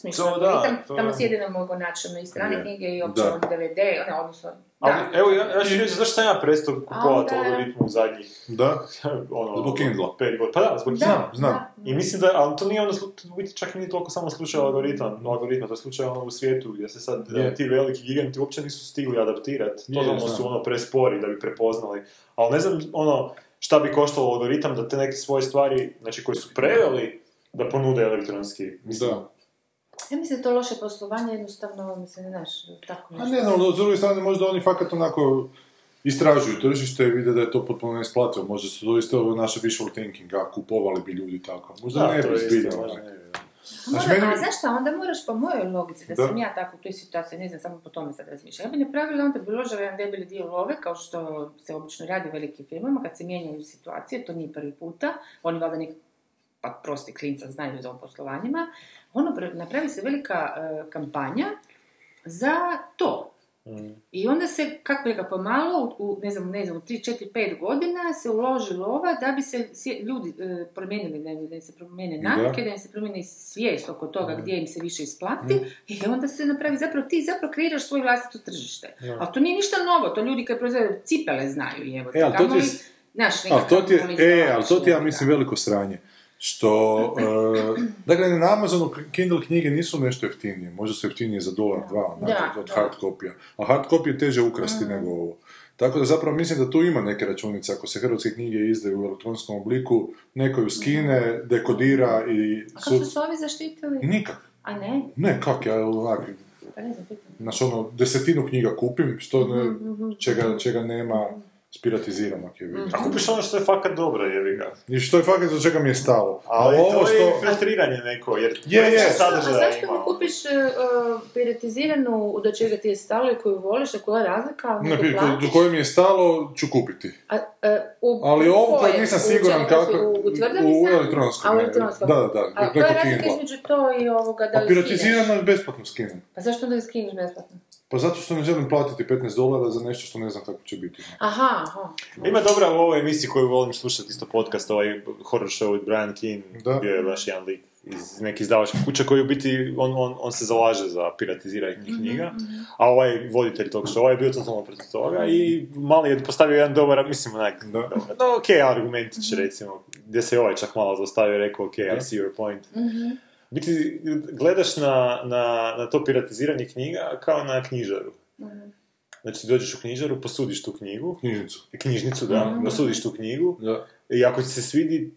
to tamo si jedino mogu naći ono, i strane Je. knjige i opće Da. ono DVD, one, odnosno, Ali, da. evo, ja, ja ću reći zašto sam ja prestao kupovati algoritmu u zadnjih, Da? ono, Zbog Kindla. pet godina. Pa da, zbog Da, Kindla. znam. da. I mislim da, ali to nije ono, u biti čak nije toliko samo slučaj algoritam, algoritma, to je slučaj ono u svijetu gdje se sad e, ti veliki giganti uopće nisu stigli adaptirati, totalno znam. su ono prespori da bi prepoznali, ali ne znam ono šta bi koštalo algoritam da te neke svoje stvari, znači koji su preveli, da ponude elektronski. Mislim, Da. Ja mislim da je to loše poslovanje, jednostavno, mislim, znaš, tako A nešto. ne znam, s druge strane možda oni fakat onako istražuju tržište i vide da je to potpuno neisplativo. Možda su to isto ovo naše visual thinking, a kupovali bi ljudi tako. Možda da, ne to bi je Znači, Mora, meni- znaš šta, onda moraš po mojoj logici, da, Da. sam ja tako u toj situaciji, ne znam, samo po tome sad razmišljam. Ja bi napravila onda bi uložila jedan debeli dio love, kao što se obično radi u velikim firmama, kad se mijenjaju situacije, to nije prvi puta, oni valjda nek pa prosti klinca znaju o poslovanjima, ono napravi se velika e, kampanja za to. I onda se, kako bi ga pomalo, u, ne znam, ne znam, u 3, 4, 5 godina se uloži lova da bi se ljudi e, promijenili, da, da im se promijene Da. navike, da im se promijeni svijest oko toga gdje im se više isplati i onda se napravi, zapravo ti zapravo kreiraš svoje vlastito tržište. Ali to nije ništa novo, to ljudi koji proizvode cipele znaju, i evo, E, ali to ti je znaš, Ali to ti je, e, ali to ti ja mislim da. veliko sranje. Što, e, dakle, na Amazonu Kindle knjige nisu nešto jeftinije, možda su jeftinije za dolar, dva, Da, od da. hard kopija. A hard kopije je teže ukrasti nego ovo. Tako da zapravo mislim da tu ima neke računice, ako se hrvatske knjige izdaju u elektronskom obliku, neko ju skine, dekodira i... A kako su se ovi zaštitili? Nikak. A ne? Ne, kak, ja onak, Pa ne znam, ono, desetinu knjiga kupim, što ne, Mhm, čega, čega nema spiratiziranog je vidio. A kupiš ono što je fakat dobro, jebi ga. I što je fakat do čega mi je stalo. Ali A to je filtriranje neko, jer Je, je. A sadržaja zašto ima. ne kupiš uh, piratiziranu do čega ti je stalo i koju voliš, a koja je razlika? Ne, pi- platiš? do koje mi je stalo, ću kupiti. A, e, u, Ali kad kojem? nisam siguran kako... U, u tvrdom U elektronskom. A u ne. elektronskom? Da, da, da, A koja je razlika između to i ovoga da Pa ju piratizirano skineš? je besplatno skinem. Pa zašto onda ju skineš besplatno? Pa zato što ne želim platiti 15 dolara za nešto što ne znam kako će biti. Aha, aha. Ima dobra u ovoj emisiji koju volim slušati, isto podcast, ovaj horror show od Brian Keane, Da. bio je baš jedan lik iz neke izdavačke kuće koji u biti, on, on, on se zalaže za piratiziranje knjiga, a ovaj voditelj tog showa je bio totalno protiv toga i mali je postavio jedan dobar, mislim, onak, no, ok, argumentić recimo, gdje se ovaj čak malo zaustavio i rekao, ok, I see your point. U biti, gledaš na, na, na to piratiziranje knjiga kao na knjižaru. Znači, dođeš u knjižaru, posudiš tu knjigu, Knjižnicu. knjižnicu, da, posudiš tu knjigu Da. i ako ti se svidi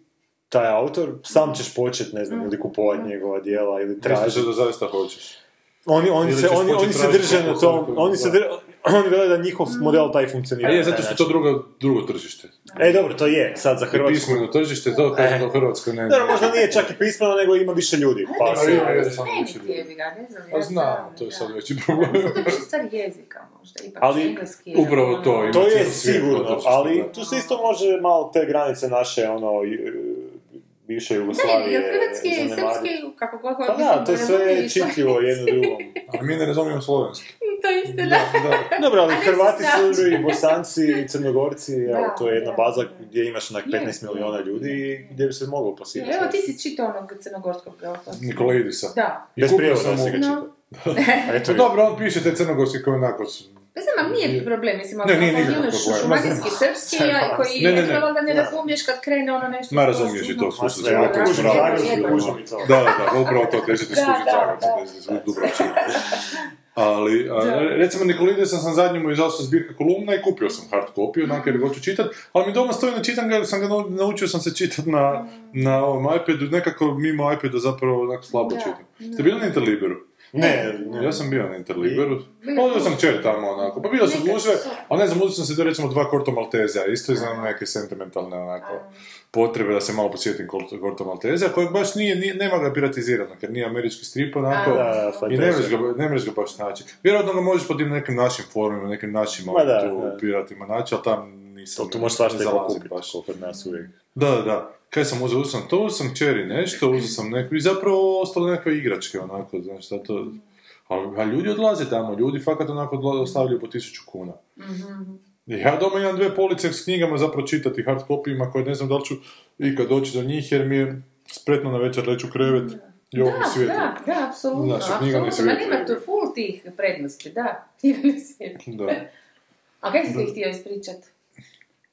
taj autor, sam ćeš počet, ne znam, ili kupovati njegova dijela, ili tražiti. da zaista hoćeš. Oni, oni, Ili se, oni, oni se drže na tom, oni se drže, oni vele da njihov model taj funkcionira. A je, zato što je to način. drugo, drugo tržište. E, dobro, to je, sad za I Hrvatsku. pismeno tržište, to E. kako u Hrvatskoj ne Dobro, možda nije čak i pismeno, nego ima više ljudi. Pa ima, samo više ti ljudi. jebi ga, ne znam. Pa to je sad veći problem. Mislim da je više stvar jezika možda, ipak Ali, engleski upravo ono- to, ima To je sigurno, ali tu se isto može malo te granice naše, ono, i- bivše Ne, Jugoslavije jer hrvatski i srpski, kako god Pa da, to je sve čitljivo jedno drugom. Ali mi ne razumijemo slovenski. To je istina. Da. Dobro, ali A ne Hrvati su i Bosanci i Crnogorci, evo, Da, to je jedna da, baza da. gdje imaš onak 15 Je, miliona ljudi je. gdje bi se moglo posjetiti. Evo ti si čitao onog crnogorskog autora. Nikolaidisa. Da. I Bez prijevoda si ga čitao. A eto Pa dobro, on piše te crnogorski koji onako su... Ne znam, ali nije problem, mislim, nije ako imaš problem. šumadijski srpski, koji Ne, ne, ne. jedno da ne razumiješ kad krene ono nešto. Ma što razumiješ i to, čudno. sve ako i to. Da, da, da, upravo to, teže ti skužiti znam, Dubrovčan. Ali, a, recimo Nikolide sam sam zadnji mu izašla zbirka kolumna i kupio sam hard kopiju, onak jer hoću čitat, ali mi doma stoji ne čitam ga, jer sam ga nau- naučio sam se čitat na, na ovom iPadu, nekako mimo iPada zapravo onako slabo čitam. Ste bili na Interliberu? Ne, ne. Ja sam bio na Interliberu. Povio sam čer tamo onako. Pa bio sam gužve, su. ali ne znam, uzeo sam se do recimo dva Korto Maltezea, isto iz neke sentimentalne onako potrebe da se malo posjetim Korto, Maltezea, kojeg baš nije, nije, nema ga piratiziranog, jer nije američki strip onako. A, Da, I ne možeš ga, ne ga baš naći. Vjerojatno ga možeš po tim nekim našim forumima, nekim našim Ma da, tu piratima naći, ali tam nisam. To tu možeš svašta ne i zalazim pokupiti, baš. kao kod nas uvijek. Da, da, da. Kaj sam uzeo? Uzeo sam to, uzeo sam čeri nešto, uzeo sam neku i zapravo ostale neke igračke, onako, znaš, šta to... A, a ljudi odlaze tamo, ljudi fakat onako ostavljaju po tisuću kuna. I Ja doma imam dve police s knjigama za pročitati hard copyima koje ne znam da li ću ikad doći do njih jer mi je spretno na večer leću krevet i ovo Da, svijetli. da, da, apsolutno, ne apsolutno. Ma svijetli. nema tu full tih prednosti, da. Knjiga ne svijetli. Da. A kaj si ti htio ispričat?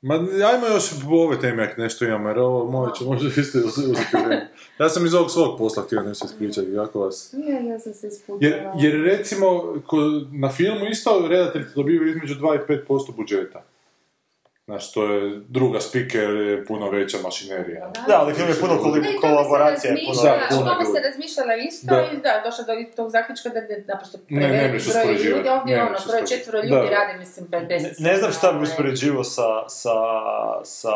Ma, ajmo još ove teme ako nešto imamo, jer ovo moje će možda isto uzeti vrijeme. Ja sam iz ovog svog posla htio nešto ispričati, kako vas... Ne, ja sam se. Jer, jer recimo, ko, na filmu isto redatelji dobivaju između 2 i 5% budžeta. Znaš, to je druga speaker, je puno veća mašinerija. Da, ali film je puno koli- Ne, i tome se kolaboracija, je puno... Da, puno o tome se razmišljala isto Da. i da, došla do tog zaključka da je naprosto možeš broj ljudi, ovdje Ne ono, uspoređivati. četvero ljudi Da. rade, mislim, bez Ne, bez- ne znam šta bi ovaj, uspoređivao sa, sa, sa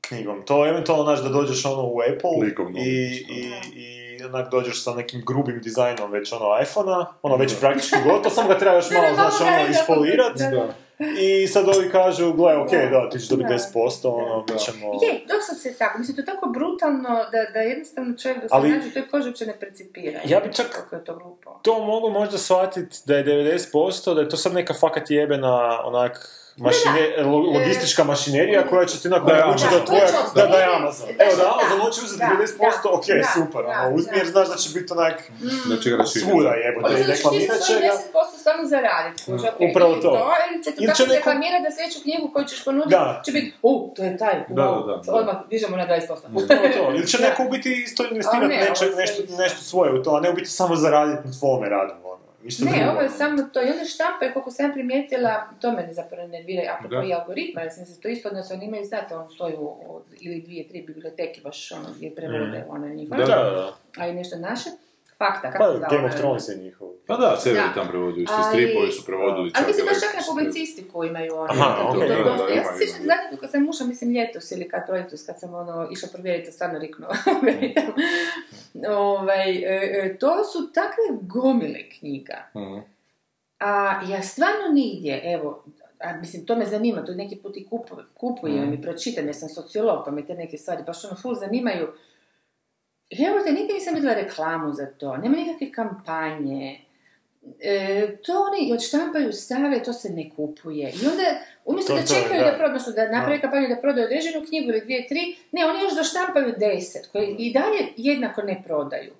knjigom. To je eventualno znaš da dođeš ono u Apple Likovno. i, i, i onak dođeš sa nekim grubim dizajnom već ono iPhone-a, ono već praktički gotovo, samo ga treba još malo, Da, znaš, ono ga- ispolirat. da, da. I sad ovi kažu, gle, ok, da, ti ćeš dobiti Da. 10%, ono, mi ćemo... Je, dok sam se tako, mislim, to je tako brutalno da, da jednostavno čovjek dok se Ali- nađe u toj koži uopće ne percipira. Ja bi čak- Kako je to glupo. To mogu možda shvatiti da je 90%, da je to sad neka fakat jebena, onak, mašine, lo- logistička mašinerija koja će ti onako Da da tvoja... Da, da je. Amazon. Da, Evo, da da, Amazon hoće uzeti da, 90%, da, ok, da, super, da, ono, uzmi jer da. znaš da će biti onak Da će ga raširiti. svuda jebote i da ćeš ti reklamirat za će ga. 10% stvarno zaraditi, kuž, ok. Upravo to. Ili će ti Ili tako će reklamirati da sljedeću knjigu koju ćeš ponuditi Da. će biti, u, to je taj, Da, da, da. odmah dižemo na 20%. Upravo to. Ili će neko u biti isto investirati nešto, svoje u to, a ne u biti samo zaraditi na tvome radu. Ono. Ne, drugo. ovo je samo to. I onda štampaju, koliko sam primijetila, to mene zapravo nervira, apropo i algoritma, jer sam se to isto odnosno, oni imaju, znate, on stoji u, u- ili dvije, tri biblioteke, baš ono, gdje prevode, ono njihove, Da, da, da. a i nešto naše. Fakta, kako Pa, Game of? Thrones je njihov. Pa da, severi Da. tam prevodio, isto stripovi su prevodili. Ali mislim i čak na publicistiku imaju oni. Aha, To- to- ok. to- Da, da, Ja se sjećam zadnje kad sam ušla, mislim ljetos ili kad proljetos, kad sam ono išla provjeriti, stvarno riknuo. ovaj, e, e, to su takve gomile knjiga. Mhm. A ja stvarno nigdje, evo, a mislim, to me zanima, to neki put i kupu, kupujem i pročitam, jer sam sociolog, pa me te neke stvari baš ono full zanimaju. Evo te, nigdje nisam vidjela reklamu za to, nema nikakve kampanje. E, to oni odštampaju, stave, to se ne kupuje. I onda, umjesto To- da čekaju da. da, prodaju, da naprave kampanju da prodaju određenu knjigu ili dvije, tri, ne, oni još doštampaju deset, koji i dalje jednako ne prodaju.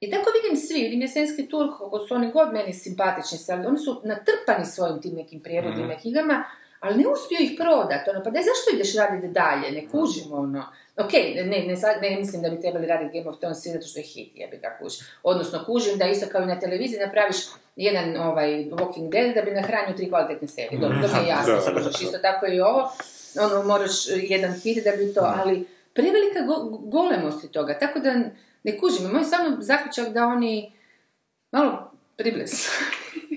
I tako vidim svi, vidim jesenski tur, kako su oni god meni simpatični, ali oni su natrpani svojim tim nekim prijevodima i knjigama, ali ne uspiju ih prodati, ono, pa daj, zašto ideš raditi dalje, ne kužim, ono. Ok, ne, ne, sad- ne mislim da bi trebali raditi Game of Thrones zato što je hit, jebi ga kuži. Odnosno, kužim da isto kao i na televiziji napraviš jedan ovaj, Walking Dead da bi nahranio tri kvalitetne serije. Dobro, to mi je jasno, Da, da, da. isto tako i ovo. Ono, moraš eh, jedan hit da bi to, ali prevelika go- golemost je toga, tako da ne kužim. Moj samo zaključak da oni malo pribles.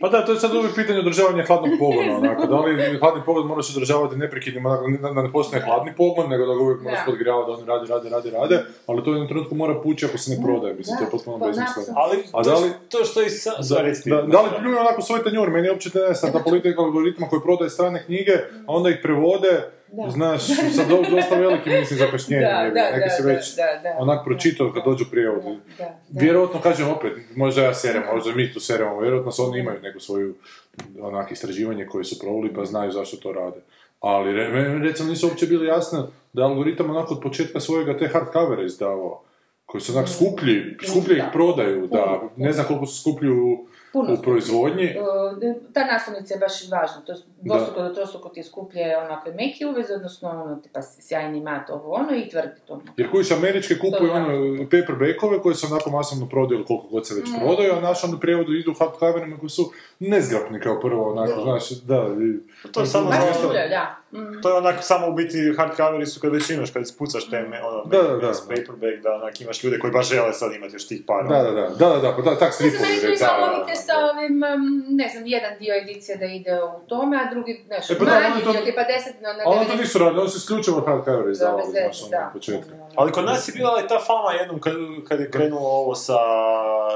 Pa da, to je sad uvijek pitanje održavanja hladnog pogona, onako, da li hladni pogon moraš održavati neprekidnim, onako, ne- da ne postane hladni pogon, nego da ga uvijek moraš Da. podgrijavati, da oni rade, rade, rade, rade, ali to u jednom trenutku mora pući ako se ne prodaje, mislim, to je potpuno pa apsolutno. Ali A da li- to što i sa... Da, da, da li pljuju onako svoj tanjur, meni je uopće ne znam, ta politika algoritma koji prodaje strane knjige, a onda ih prevode, Da. znaš, sa do, dosta velikim, mislim, zakašnjenjem, Da, jebi, da, neki da, već da, da. onak pročitao kad dođu prijevodi. Vjerojatno, kažem opet, možda ja serem, možda mi tu seremo, vjerojatno se oni imaju neku svoju onak istraživanje koje su proveli pa znaju zašto to rade. Ali recimo nisu uopće bili jasno da je algoritam onako od početka svojega te hardcovere izdavao, koji su onak skuplji, skuplje ih Da. prodaju, da Puno. ne znam koliko su skuplji u, Puno u proizvodnji. Ta naslovnica je baš važna, to je dvostruko do trostruko ti je skuplje onako meki uvez, odnosno ono, tipa sjajni mat, ovo ono i tvrdi to. Jer koji su američke kupuju ono paperbackove koji se onako masovno prodaju ili koliko god se već Mm. prodaju, a naši onda prijevodu idu hardcoverima koji su nezgrapni kao prvo, onako, znaš, da, i- To je samo Baš da. Mm. To je onako samo u biti hardcoveri su kad već imaš, kad spucaš te me, ono, Da, da, da. paperback, da onak imaš ljude koji baš žele sad imati još tih para. Da, da, da, da, da, da, pa da, tak Mislim, stripovi, meni tu ima recimo, logike sa ovim, um, ne znam, jedan dio edicije da ide u tome, a drugi, znaš, E, pa da, manji oni to- dio, tipa deset na, na Ali oni to 90. nisu radili, oni su isključivo hardcover izdavali, Za bez znaš, ono, da. Ali kod nas je bila i ta fama jednom kad, kad je krenulo ovo sa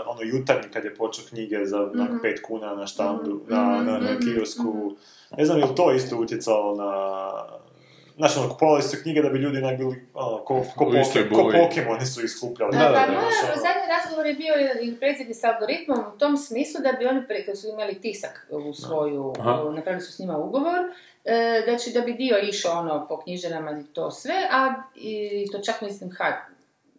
ono jutarnji kad je počeo knjige za Mhm. pet kuna na štandu, na, na, na Mhm, kiosku. Ne znam je li to isto utjecalo na... Znaš, ono, kupovali su knjige da bi ljudi onak bili, ono, ko, ko, poke, ko. Pokemoni su ih skupljali. Da, Da, da, pa da, moj znaš, ono. zadnji razgovor je bio i predsjednik sa algoritmom u tom smislu da bi oni, pre, kad su imali tisak u svoju, napravili su s njima ugovor, e, da će da bi dio išao ono po knjižarama i to sve, a i to čak mislim hard,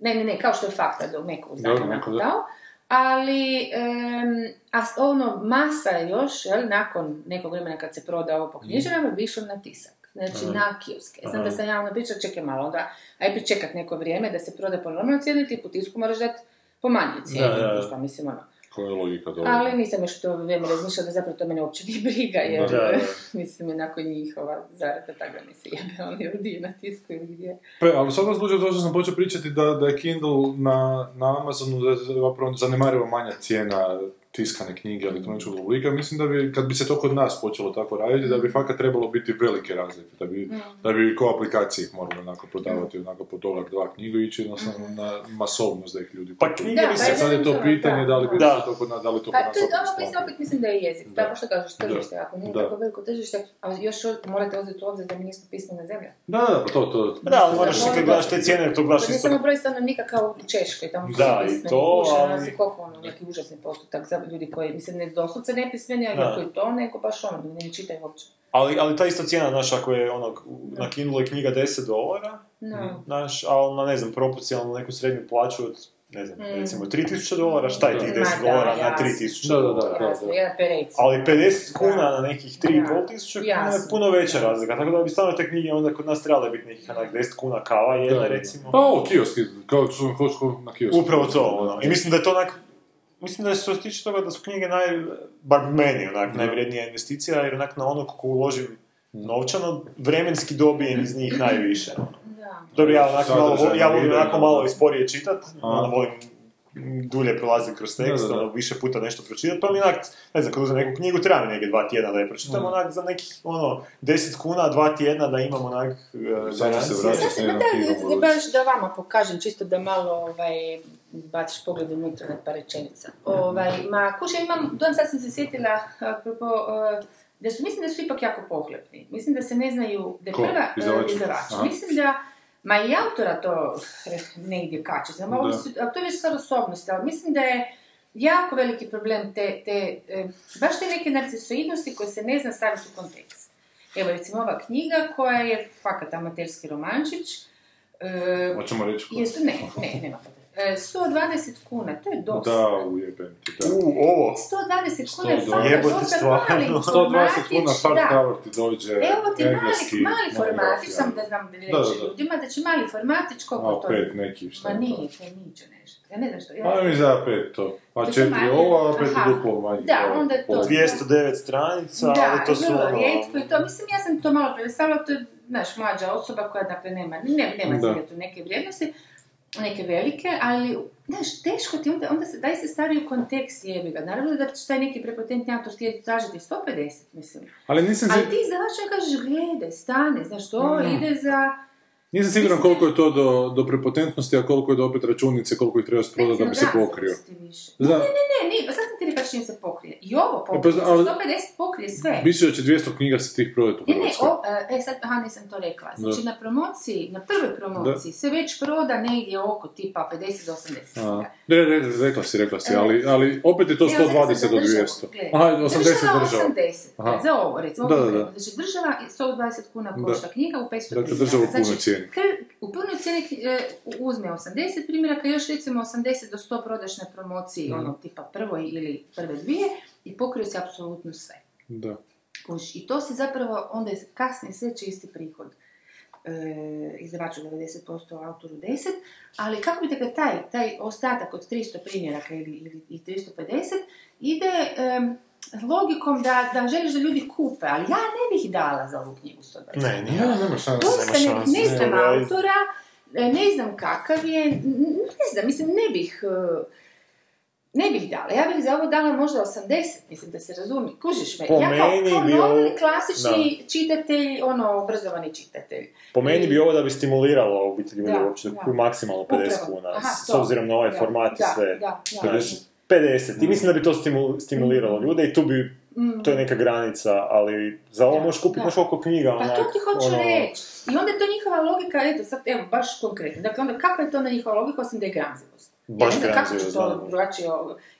ne, ne, ne, kao što je fakta da u neku Dobro, zakon neko, da. dao, ali em, a ono masa još, jel, nakon nekog vremena kad se proda ovo po Mhm. knjižarama, bi išlo na tisak. Znači na kioske. Znam da sam ja ono pričala, čekaj malo, onda aj pričekat neko vrijeme da se proda po normalnoj cijeni, ti po tisku moraš dati po manjoj cijeni. Da, da, da. Što mislim ono. Koja je logika toga? Ali nisam još u to vrijeme razmišljala da zapravo to mene uopće nije briga, jer Da, da. mislim onako njihova zarada tako da mi se jebe, oni ovdje na tisku ili gdje. Pa, ali sad slučaju to što sam počeo pričati da, da je Kindle na, na Amazonu da je zapravo zanemarivo manja cijena tiskane knjige elektroničkog oblika, mislim da bi, kad bi se to kod nas počelo tako raditi, da bi fakat trebalo biti velike razlike, da bi, da bi ko aplikacije ih morali onako prodavati, onako po dolar dva knjigu i ići jednostavno na masovnost da ih ljudi Pa knjige Da, bi pa se... je Sad je to Da. pitanje da li bi Da. to kod nas, da li to kod Pa nas to je opet ono, mislim, sklapalo. opet mislim da je jezik. Da. Tako što kažeš, tržište, ako nije Da. tako veliko tržište, a još morate uzeti u obzir da mi nismo pismena zemlja. Da, da, pa to, to... Da, ali moraš kad da. gledaš te cijene, to gledaš To isto... samo broj stanovnika kao u Češkoj, tamo su Da, svi i pismeni, to, ali- koliko ono, neki užasni postotak za ljudi koji, mislim, ne doslovce nepismeni, ali Da. koji to, nego baš ono, da ne čitaju uopće. Ali, ali ta ista cijena, znaš, ako je onog, na Kindle je knjiga 10 dolara, No. znaš, ali na, ne znam, proporcionalno neku srednju plaću od, ne znam, Mm. recimo 3000 dolara, šta je tih Ma 10 da, dolara na jasno. 3000 Da, da, da. Jasno, jedan perec. Ali 50 kuna na nekih Da. 3500 kuna je puno veća razlika, tako da bi stvarno te knjige onda kod nas trebale biti nekih onak 10 kuna kava jedna, Da, da. recimo. Pa ovo, kioski, kao što na kiosku. Upravo to, ono. I mislim da je to onak, mislim da je što se tiče toga da su knjige naj, bar meni onak, najvrednija investicija, jer onak na ono kako uložim novčano, vremenski dobijem iz njih najviše. Da. Dobro, ja onak malo, ja volim onako malo i sporije čitat, ono volim dulje prolazim kroz tekst, Da, da, da. ono, više puta nešto pročitat, pa mi onak, ne znam, kad uzmem neku knjigu, treba mi neke dva tjedna da je pročitam, Mm. onak, za nekih, ono, 10 kuna, dva tjedna da imam onak, e, Sad će se garancije. ma jednom da, knjigom da, u baš da vama pokažem, čisto da malo ovaj, baciš pogled unutra na par rečenica. Ovaj, ma, kuže, imam, dojam sad sam se sjetila, apropo, uh, da su, mislim da su ipak jako pohlepni. Mislim da se ne znaju, da je Ko? prva uh, izdavač. Mislim da, ma i autora to eh, negdje kače, znam, ali Da. su, a to je već stvar osobnosti, ali mislim da je jako veliki problem te, te eh, baš te neke narcisoidnosti koje se ne zna staviti u kontekst. Evo recimo ova knjiga koja je fakat amaterski romančić, e, Hoćemo reći ko? jesu, ne, ne, nema 120 kuna, to je dosta. Da, ujebem ti, da. U, ovo, 120 kuna je 120. fakat Jebote, dosta stvarno. mali 120 formatić, kuna da. hardcover ti dođe Evo ti mali, engleski, mali formatić, monografija. sam da znam da reći Da, da, da. ljudima, znači mali formatić, koliko A, to pet neki, šta Ma je nije, to je niđe nešto. Ja ne znam što. Ja, Pa mi za pet to. A To četiri manje. ovo, a pet je duplo manje. Da, to je onda je to. pola. 209 stranica, da, ali to su vrlo ono... rijetko i to, mislim, ja sam to malo predstavila, to je, znaš, mlađa osoba koja, dakle, nema, ne, nema Da. tu neke vrijednosti, neke velike, ali, znaš, teško ti onda, onda se, daj se stavi u kontekst jebi ga. Naravno da će taj neki prepotentni autor htjeti tražiti 150, mislim. Ali nisam, Ali ti izdavača kažeš, gledaj, stane, znaš, to Mm. ide za... nisam siguran Mislim, koliko je to do, do prepotentnosti, a koliko je do opet računice, koliko ih treba sprodati da bi se pokrio. više. Ne, ne, ne, ne, čim se pokrije. I ovo E, pa pokrije, ali- 150 pokrije sve. Biće da će 200 knjiga se tih prodati u Ne, ne, Hrvatskoj. o, e, sad, aha, nisam to rekla. Znači, Da. na promociji, na prvoj promociji se već proda negdje oko tipa 50 do 80 A, knjiga. ne, ne, ne, rekla si, rekla si, E. ali, ali opet je to Ne, 120 do za državu, 200. gledaj. Aha, 80 država. država. 80, Aha. za ovo, recimo. Da, da, da. Znači, država 120 kuna Da. košta knjiga u 500 Dakle, država u punoj Znači, cijeni. kr- u punoj cijeni e, uzme 80 primjeraka, još recimo 80 do 100 prodaš na promociji, ono, tipa prvoj ili prve dvije, i pokrije se apsolutno sve. Da. I to se zapravo onda je kasnije sve čisti prihod. E, izdavaču 90%, autoru 10%, ali kako bi dakle taj, taj ostatak od 300 primjeraka ili, ili i 350 ide em, logikom da, da želiš da ljudi kupe, ali ja ne bih dala za ovu knjigu 120. Ne, nije. Nema šanse. Dosta ne, znam autora, e, ne znam kakav je, ne znam, mislim, ne bih, e, ne bih dala. Ja bih za ovo dala možda 80, mislim da se razumi. Kužiš me? Po ja kao, meni kao bi normalni ovo- klasični čitatelj, ono, obrazovani čitatelj. Po meni bi ovo da bi stimuliralo u biti ljude Da, uopće da da. maksimalno 50 Upravo. kuna, Aha, s obzirom na ovaj Da, format i da, sve. Da, da. 50. 50. I mislim da bi to stimu- stimuliralo ljude i tu bi, Mm. to je neka granica, ali za ovo Da, možeš kupiti da. baš oko knjiga, Pa onak, to ti hoću ono, reći. I onda je to njihova logika, eto sad, evo, baš konkretno. Dakle, onda kakva je to na njihova logika, osim da je gramzivost? Baš Ja kako će to drugačije,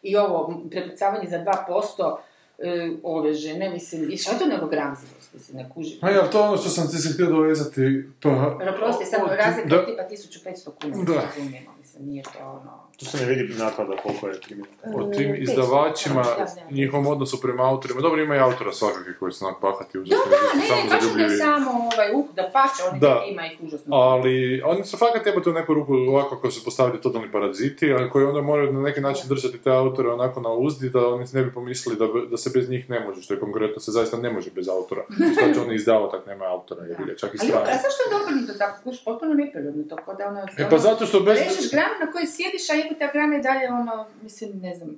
i ovo prepucavanje za 2% e, ove žene, mislim, i što je to nego gramzivost, mislim, ne kužim. A ja, to je ono što sam ti se htio dovezati, pa... Jer oprosti, samo razlika tipa 1500 kuna, Da. da. razumijemo, mislim, nije to ono... Tu se ne vidi naklada koliko je primjer. o e, tim 500, izdavačima, da, da. njihovom odnosu prema autorima. Dobro, ima i autora svakakve koji su onak bahati Da, užasno. da, ne, samo ne, baš ne zaljubljivi. samo ovaj, uh, da pače, oni Da. ima ih užasno. Ali oni su fakat jebate u neku ruku ovako kako se postavljaju totalni paraziti, a koji onda moraju na neki način držati te autore onako na uzdi da oni ne bi pomislili da, da se bez njih ne može, što je konkretno se zaista ne može bez autora. Šta će oni izdavati ako nema autora, jebi ga, čak i Ali, strane. a zašto je obrnuto tako? Kuš, potpuno neprirodno to, da ono... E pa zato što bez... Režeš granu na kojoj sjediš, a jebote, a grana je dalje ono, mislim, ne znam,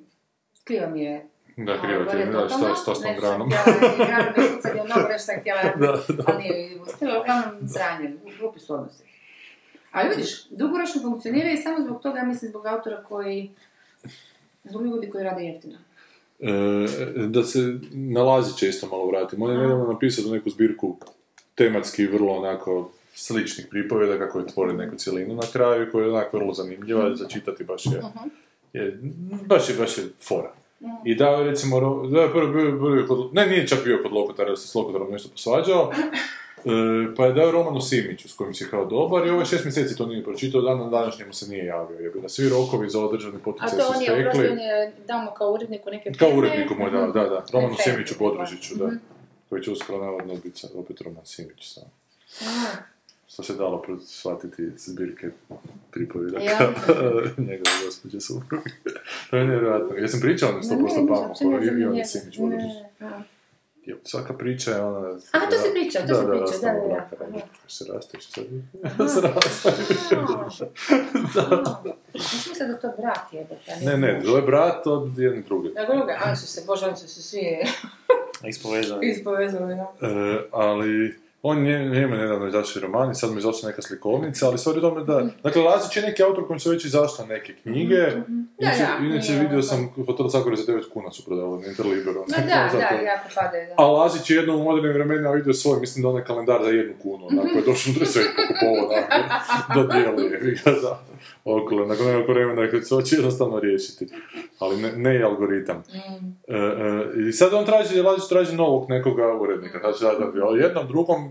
krivo mi je Da, krivo ti da, šta, šta s tom granom? granu me pucati, ono, nešto sam htjela, ali nije uspjela, uglavnom sranje, glupi su odnosi. A vidiš, dugoročno funkcionira i samo zbog toga, mislim, zbog autora koji, zbog ljudi koji rade jeftino. E, da se nalazi često malo vratim. On je nedavno napisao neku zbirku tematski vrlo onako sličnih pripovjeda kako je tvori neku cjelinu na kraju koja je onako vrlo zanimljiva za čitati baš je, je baš je, baš je fora. I dao je recimo, da je prvo bio, bio kod, ne nije čak bio kod Lokotara, jer se s Lokotarom nešto posvađao, E, pa je dao Romanu Simiću s kojim si kao dobar i ovo šest mjeseci to nije pročitao, dan na se nije javio. Je da svi rokovi za održani A poticaj to su on je, oprosti, stekli. on je dao mu kao uredniku neke Kao filme. uredniku moj, da, da, da. Romanu Simiću Podružiću, da. Mhm. Koji će uskoro navodno biti opet Roman Simić sam. Što se dalo shvatiti zbirke pripovjedaka Ja. njegove gospođe supruge. to je nevjerojatno. Jesam pričao na 100% ne, nisam, pamu, čini mi se koju da Ivan nije. Simić. Jo, Svaka priča je ona... A, to si pričao, to da, si da, rastamo da, da, da. braka, radi, se će sad... se raste. Mislim se da to brat jebate. a Ne, ne, to je brat od jedne druge. Da, druga, oni su se, bože, oni su se svi Ispovezani. ispovezali, da. E, ali on nje, njemu je nedavno izašao roman i sad mu je izašla neka slikovnica, ali stvar je u tome da... Dakle, Lazić je neki autor kojim su već izašle neke knjige, inače, Da, da, inače nije vidio ono- sam, to Zagore za 9 kuna su prodavali na Interliberu. Ma da, da, jako padaju, da. A Lazić je jednom u modernim vremenima vidio svoj, mislim da onaj kalendar za jednu kunu, onako je došao do sve pokupovao, onako, dodijeli je, ga, da, okolo, nakon nekog vremena je to će jednostavno riješiti, ali ne, ne i algoritam. Mm. E, e, I sad on traži, traži novog nekoga urednika, znači da, da, jednom drugom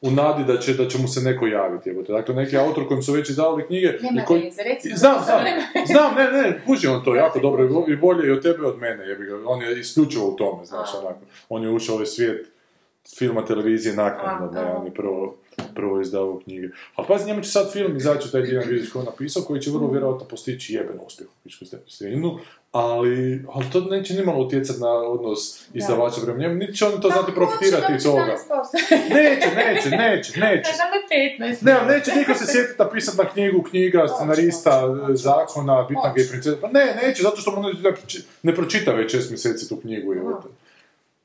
u nadi da će, da će mu se neko javiti. Jebote. Dakle, neki autor kojim su već izdavali knjige... Nema i koji... veze, recimo Znam, znam, znam, ne, ne, kuži on to jako dobro i bo- i bolje i od tebe i od mene, jebi ga. On je isključivo u tome, znaš, onako. On je ušao u ovaj svijet filma, televizije naknadno, ne, on je prvo, prvo izdavao knjige. Ali pazi, njemu će sad film izaći, taj Dilan Vidić koji je napisao, koji će vrlo Mm. vjerojatno postići jeben uspjeh u Pičku stepenu, ali, ali to neće nimalo utjecati na odnos izdavača prema njemu, niti će on to znati profitirati iz toga. Neće, neće, neće, neće. Da li 15? Ne, neće niko se sjetiti napisati na knjigu, knjiga, scenarista, e, zakona, bitna je princesa. Pa ne, neće, zato što mu ne, ne ne pročita već šest mjeseci tu knjigu. Je,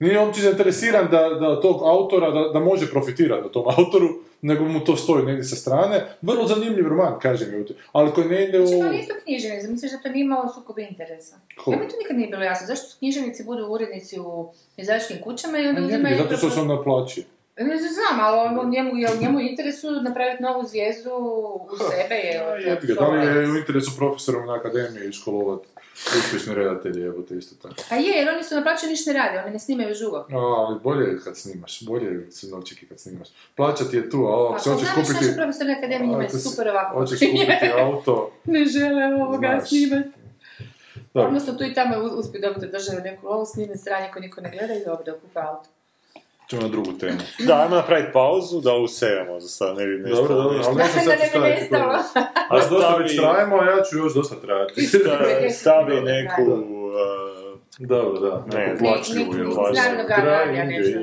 Nije on zainteresiran da, da tog autora, da, da može profitirati na tom autoru, nego mu to stoji negdje sa strane. Vrlo zanimljiv roman, kažem, je, ali koji ne ide u... Znači, to nisu književnici, misliš da to nije imalo sukob interesa? Ko? Ja mi to nikad nije bilo jasno. Zašto su književnici budu urednici u izdavačkim kućama i onda Ne, uzimaju... zato što se on naplaći. Ne znam, ali on, njemu, je njemu interesu napraviti novu zvijezdu u sebe je... A, jebi ga, da li je u interesu profesorom na akademiji školovati uspješne redatelje, evo te isto tako. A je, jer oni su na plaću ništa ne rade, oni ne snimaju žugo. A, ali bolje je kad snimaš, bolje je su novčiki kad snimaš. Plaća ti je tu, a ovo, Pa ako hoćeš znaš, kupiti... naši profesori na akademiji ako se- super ovako. Hoćeš kupiti auto, ne žele ovoga Znaš. snimati. Odnosno tu i tamo uspiju dobiti od države neku lovu, snime sranje ko niko ne gleda i dobro da kupa auto. Ćemo na drugu temu. Da, ajmo napraviti pauzu, da usevamo za sad, ne vidim Dobro, dobro, ali Da sad ne bi staviti problem. A dosta već trajemo, a ja ću još dosta trajati. Sta- Stavi neku... uh, Dobro, da, Ne, neku plačljivu neki plačljivu. znanog Arabija, nešto.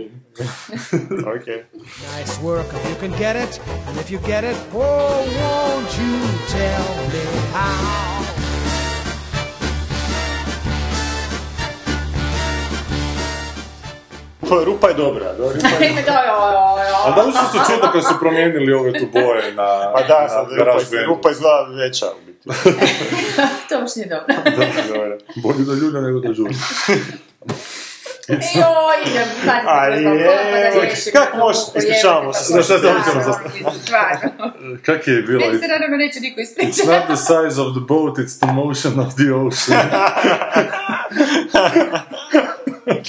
Ok. Nice work if you can get it, and if you get it, oh, won't you tell me how? Pa, rupa je dobra, da, rupa je... Ime da, li su čudno kad su promijenili ove tu boje na, A Pa da, na sad garaž rupa, rupa izgleda veća u biti. to baš nije dobro. Dobro. Bolje da ljulja nego da žuri. Joj, idem, pazi A se kroz balkon, da je, riješim kak ovu možeš, muku, ispričavamo se, šta pa. Kak je bilo? Meni se naravno neće niko It's not the size of the boat, it's the motion of the ocean.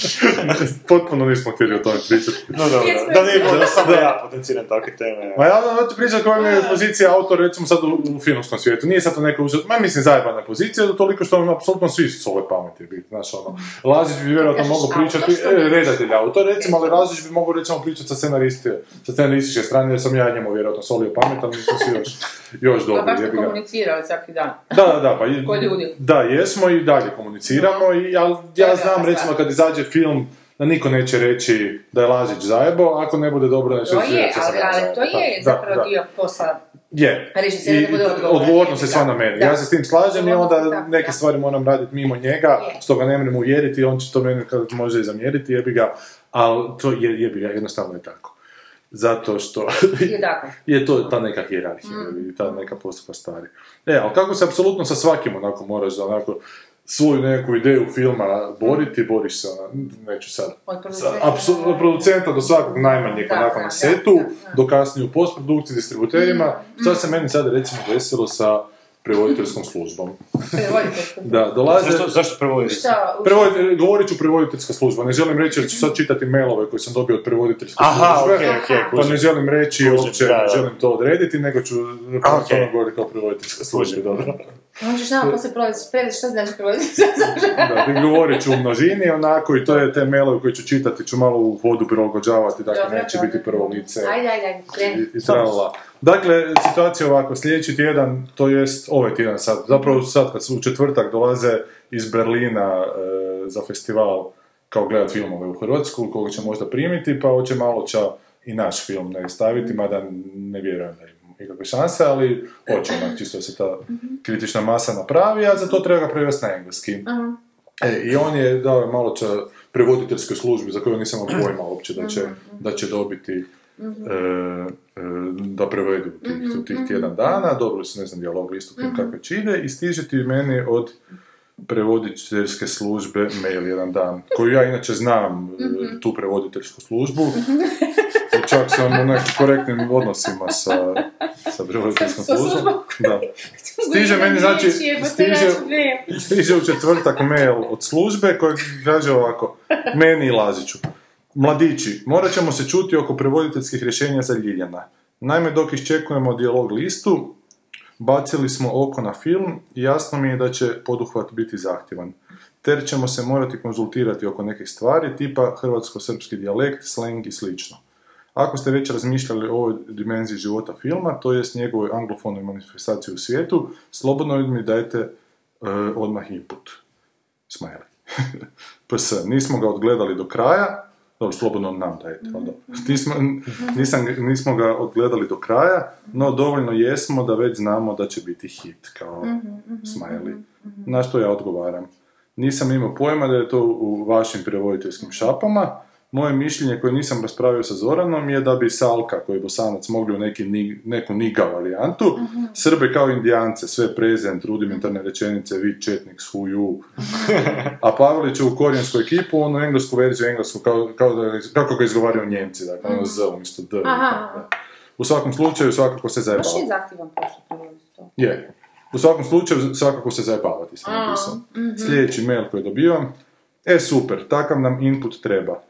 Potpuno nismo htjeli o tome pričati. No dobro, da ne bi jesmo. da samo ja potenciram takve teme. Ma ja vam ti pričam koja mi je pozicija autora, recimo sad u, u filmskom svijetu. Nije sad to neka uzet, ma mislim zajebana pozicija, da toliko što on apsolutno svi su ove pameti biti, znaš ono. Lazić bi vjerojatno mogao pričati, e, redatelj autor recimo, ali Lazić bi mogao recimo pričati sa scenariste, sa scenarističke strane, jer sam ja njemu vjerojatno solio pamet, ali nisu svi još, još Pa dobri, baš ga. komunicirao svaki dan. Da, da, da, pa ljudi. da, jesmo i dalje komuniciramo, i, ali ja da, znam da, recimo kad izađe film da niko neće reći da je Lazić zajebo, ako ne bude dobro, neće To je, da ali, to je Da, zapravo da. dio posla Je. da I bude odgovornost je sva Da. na meni. Da. Ja se s tim slažem i onda da, neke da. stvari moram raditi mimo njega, Je. što ga ne moram uvjeriti, on će to meni kad može i zamjeriti, jebi ga, ali to je, jebi ga, jednostavno je tako. Zato što Je tako. je to ta neka hijerarhija Mm. i ta neka postupa stvari. E, ali kako se apsolutno sa svakim onako moraš za onako svoju neku ideju filma boriti, boriš se, ona, neću sad, Od sa, producenta. apsu- od producenta do svakog najmanjeg Da, onako da, na setu, da, da. do kasnije u postprodukciji, distributerima, što se meni sad recimo desilo sa prevoditeljskom službom. Da, dolaze... Zašto, zašto prevodiš? Šta? u- Prevoditelj, govorit ću prevoditeljska služba, ne želim reći jer ću sad čitati mailove koje sam dobio od prevoditeljske Aha, službe, okej, okej, pa ne želim reći uopće, ne želim to odrediti, nego ću okay. govoriti kao prevoditeljska služba, dobro. Možeš nama poslije prevesti što znači prevoditi. Da, govorit ću u množini onako i to je te mailove koje ću čitati, ću malo u hodu prilagođavati, dakle Dobro, neće dobro. biti prvo lice. Ajde, ajde, ajde, kreni. i. Dakle, situacija je ovako, sljedeći tjedan, to jest ovaj tjedan sad, zapravo sad kad su u četvrtak dolaze iz Berlina e, za festival kao gledat filmove u Hrvatsku, koga će možda primiti, pa hoće malo će i naš film ne staviti, mada ne vjerujem da ikakve šanse, ali hoće onak čisto se ta kritična masa napravi, a za to treba ga prevesti na engleski. Aha. E, I on je dao malo će prevoditeljskoj službi za koju nisam pojma uopće da će, da će dobiti e, e, da prevedu tih, tih tjedan dana, dobili su, ne znam, dijalog listu mm kakve će ide i stiže ti meni od prevoditeljske službe mail jedan dan, koju ja inače znam, e, tu prevoditeljsku službu, i čak sam u nekim korektnim odnosima sa, sa prevoditeljskom službom. Da. Stiže meni, znači, stiže, Stiže... stiže u četvrtak mail od službe koji kaže ovako, meni i Laziću. Mladići, morat ćemo se čuti oko prevoditeljskih rješenja za Ljiljana. Naime, dok iščekujemo dijalog listu, bacili smo oko na film i jasno mi je da će poduhvat biti zahtjevan. Ter ćemo se morati konzultirati oko nekih stvari, tipa hrvatsko-srpski dijalekt, slang i slično. Ako ste već razmišljali o ovoj dimenziji života filma, to jest njegovoj anglofonoj manifestaciji u svijetu, slobodno mi dajte e, odmah input. Smiley. PS, nismo ga odgledali do kraja, dobro, slobodno nam ali dobro. Nismo, nisam, nismo ga odgledali do kraja, no dovoljno jesmo da već znamo da će biti hit, kao smiley. Na što ja odgovaram. Nisam imao pojma da je to u vašim prevoditeljskim šapama. Moje mišljenje koje nisam raspravio sa Zoranom je da bi Salka, koji je bosanac, mogli u neki, ni- neku niga varijantu, Srbe kao indijance, sve prezent, rudimentarne rečenice, vi četnik, who you, a Pavelić u korijensku ekipu, onu englesku verziju englesku, kao, kao da, kako ga izgovaraju Njemci, dakle, ono Z umjesto D. U svakom slučaju, svakako se Baš zajebava. je zahtjevan posao to. Je. U svakom slučaju, svakako se zajebavati, sam napisao. mhm. Sljedeći mail koji dobivam. E, super, takav nam input treba.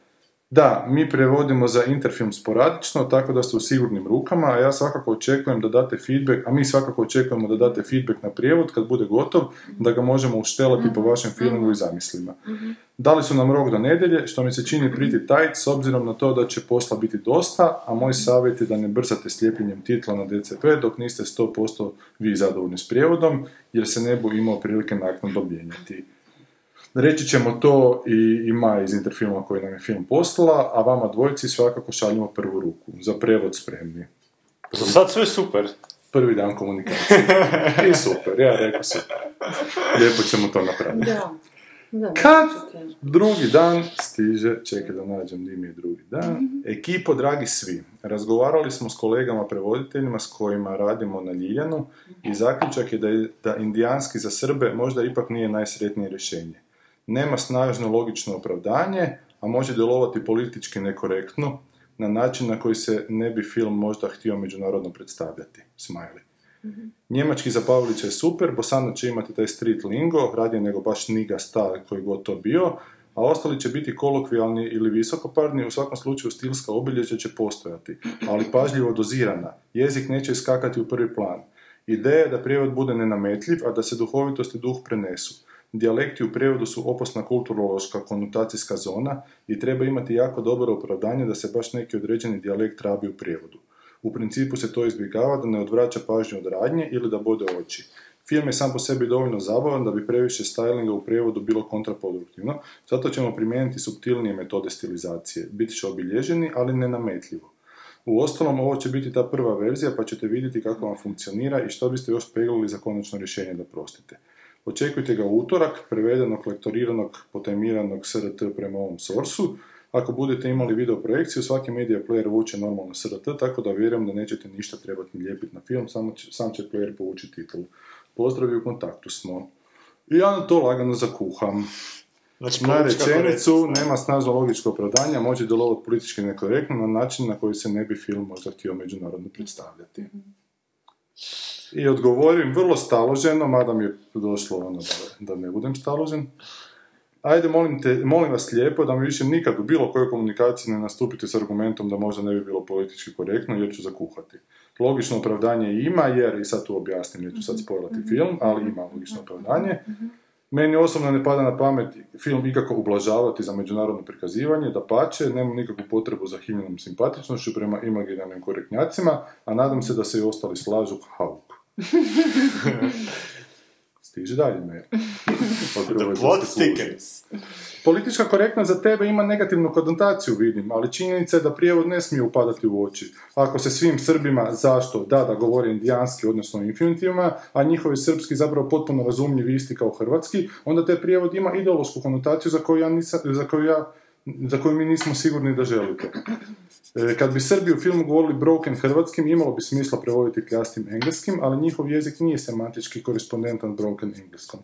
Da, mi prevodimo za Interfilm sporadično, tako da ste u sigurnim rukama, a ja svakako očekujem da date feedback, a mi svakako očekujemo da date feedback na prijevod kad bude gotov, da ga možemo uštelati po vašem feelingu i zamislima. Dali su nam rok do nedjelje, što mi se čini pretty tight s obzirom na to da će posla biti dosta, a moj savjet je da ne brzate s lijepljenjem titla na DCP dok niste 100% vi zadovoljni s prijevodom, jer se ne bu imao prilike naknadno mijenjati. Reći ćemo to i, i Maja iz Interfilma koji nam je film poslala, a vama dvojici svakako šaljemo prvu ruku. Za prevod spremni. Za sad sve super. Prvi dan komunikacije. I super, ja rekao super. Lijepo ćemo to napraviti. Da. Da, Kad drugi dan stiže, čekaj da nađem di mi je drugi dan, ekipo, dragi svi, razgovarali smo s kolegama prevoditeljima s kojima radimo na Ljiljanu i zaključak je da, je da indijanski za Srbe možda ipak nije najsretnije rješenje. Nema snažno logično opravdanje, a može djelovati politički nekorektno, na način na koji se ne bi film možda htio međunarodno predstavljati. Smiley. Njemački za Pavlića je super, Bosanac će imati taj street lingo, radije nego baš niga star koji god to bio, a ostali će biti kolokvijalni ili visokoparni, u svakom slučaju stilska obilježja će postojati, ali pažljivo dozirana. Jezik neće iskakati u prvi plan. Ideja je da prijevod bude nenametljiv, a da se duhovitost i duh prenesu. Dijalekti u prijevodu su opasna kulturološka konotacijska zona i treba imati jako dobro opravdanje da se baš neki određeni dijalekt rabi u prijevodu. U principu se to izbjegava da ne odvraća pažnju od radnje ili da bode oči. Film je sam po sebi dovoljno zabavan da bi previše stylinga u prijevodu bilo kontraproduktivno, zato ćemo primijeniti subtilnije metode stilizacije. Bit će obilježeni, ali ne nametljivo. U ostalom, ovo će biti ta prva verzija, pa ćete vidjeti kako vam funkcionira i što biste još peglali za konačno rješenje da prostite. Očekujte ga u utorak, prevedenog, lektoriranog, potajmiranog SRT prema ovom sorsu. Ako budete imali video projekciju, svaki media player vuče normalno SRT, tako da vjerujem da nećete ništa trebati lijepiti na film, samo će, sam će player povući titulu. Pozdrav i u kontaktu smo. I ja na to lagano zakuham. Znači, Na rečenicu nema snažno logičko opravdanja, može djelovati politički nekorektno na način na koji se ne bi film možda htio međunarodno predstavljati. I odgovorim vrlo staloženo, mada mi je došlo ono da, da ne budem staložen. Ajde, molim, te, molim vas lijepo da mi više nikad u bilo kojoj komunikaciji ne nastupite s argumentom da možda ne bi bilo politički korektno jer ću zakuhati. Logično opravdanje ima jer, i sad tu objasnim, neću sad spojlati film, ali ima logično opravdanje. Meni osobno ne pada na pamet film ikako ublažavati za međunarodno prikazivanje, da pače, nemam nikakvu potrebu za hiljenom simpatičnošću prema imaginarnim korektnjacima, a nadam se da se i ostali slažu hauk. Stiže dalje mail. The plot thickens. Politička korektnost za tebe ima negativnu konotaciju, vidim, ali činjenica je da prijevod ne smije upadati u oči. Ako se svim Srbima, zašto, da, da govore indijanski, odnosno infinitivima, a njihovi srpski zapravo potpuno razumljivi isti kao hrvatski, onda taj prijevod ima ideološku konotaciju za koju ja, nisam, za koju ja za koju mi nismo sigurni da želite. E, Kad bi Srbi u filmu govorili broken hrvatskim, imalo bi smisla prevoditi kljastim engleskim, ali njihov jezik nije semantički korespondentan broken engleskom.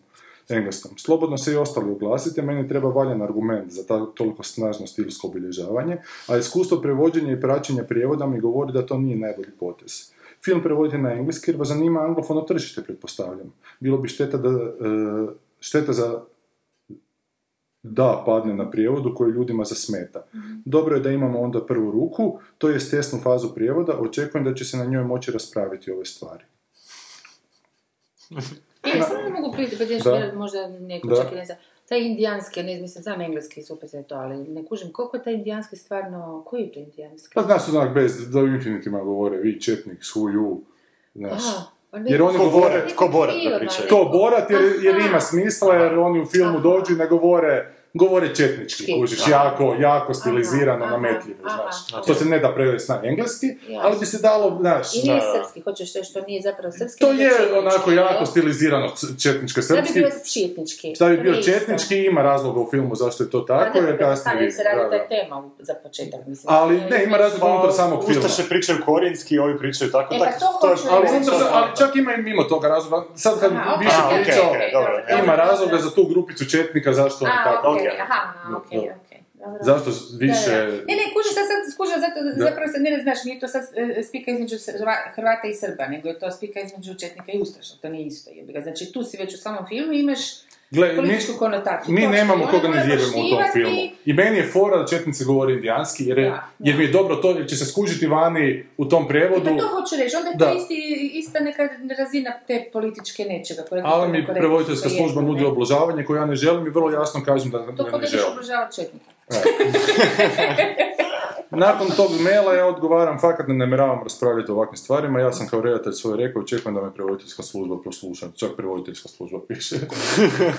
engleskom. Slobodno se i ostali oglasite, meni treba valjan argument za ta, toliko snažno stilsko obilježavanje, a iskustvo prevođenja i praćenja prijevoda mi govori da to nije najbolji potez. Film prevodite na engleski jer vas zanima anglofono tržište, pretpostavljam. Bilo bi šteta da, e, šteta za da padne na prijevodu koji ljudima zasmeta. Dobro je da imamo onda prvu ruku, to je tesnu fazu prijevoda, očekujem da će se na njoj moći raspraviti ove stvari. E, samo ne mogu priti, pa Da. da. možda neko Da. čak i ne zna. Taj indijanski, ne mislim, znam engleski, super se to, ali ne kužim, koliko je taj indijanski stvarno, koji je to indijanski? Pa znaš, onak bez, da u infinitima govore, vi, četnik, su, ju, znaš. Aha, Jer oni Ko govore, Borat, ko Borat da pričaju. film, to Borat jer, jer ima smisla, jer oni u filmu dođu i ne govore, govore četnički, Čki. kužiš, jako, jako stilizirano, Aha, nametljivo, aha, znaš. aha. To se ne da prevesti na engleski, ali bi se dalo, znaš, I nije Da, da. srpski, hoćeš reći što nije zapravo srpski. to je četnički, onako jako stilizirano četničko Šta bi srpski. bio četnički? Šta bi To bio četnički, ima razloga u filmu zašto je to tako, Pa da, jer kasnije ali vidi, se radi da, ta da. tema za početak, mislim. Ali ne, ima razloga Pa, unutar samog filma. Ustaše pričaju korijenski, ovi pričaju tako, E, pa tako, to hoću Ali, čak ima i mimo toga razloga. Sad kad više pričao, ima razloga za tu grupicu četnika, zašto oni tako. Okej, Ok. aha, okej, Da. okej. Dobro. Zašto više... Da, da. Ne, ne, kuži, sad, sad skuža, zato, zapravo se, ne, znaš, nije to sad e, spika između Hrvata i Srba, nego je to spika između Četnika i Ustaša, to nije isto. Znači, tu si već u samom filmu imaš Gle, mi, političku konotaciju. mi nemamo koga ne moraju vjerujemo u tom filmu. I meni je fora da četnici govori indijanski, jer, je, Da, jer da. mi je dobro to, jer će se skužiti vani u tom Pa prijevodu. to hoću reći, onda je Da. to isti, ista neka razina te političke nečega. Ali mi prevoditeljska služba nudi ne. obložavanje koje ja ne želim i vrlo jasno kažem da, To ne želim. obložavati četnika. Nakon tog maila ja odgovaram, fakat ne namjeravam raspravljati o ovakvim stvarima, ja sam kao redatelj svoje rekao, očekujem da me prevoditeljska služba posluša, čak prevoditeljska služba piše.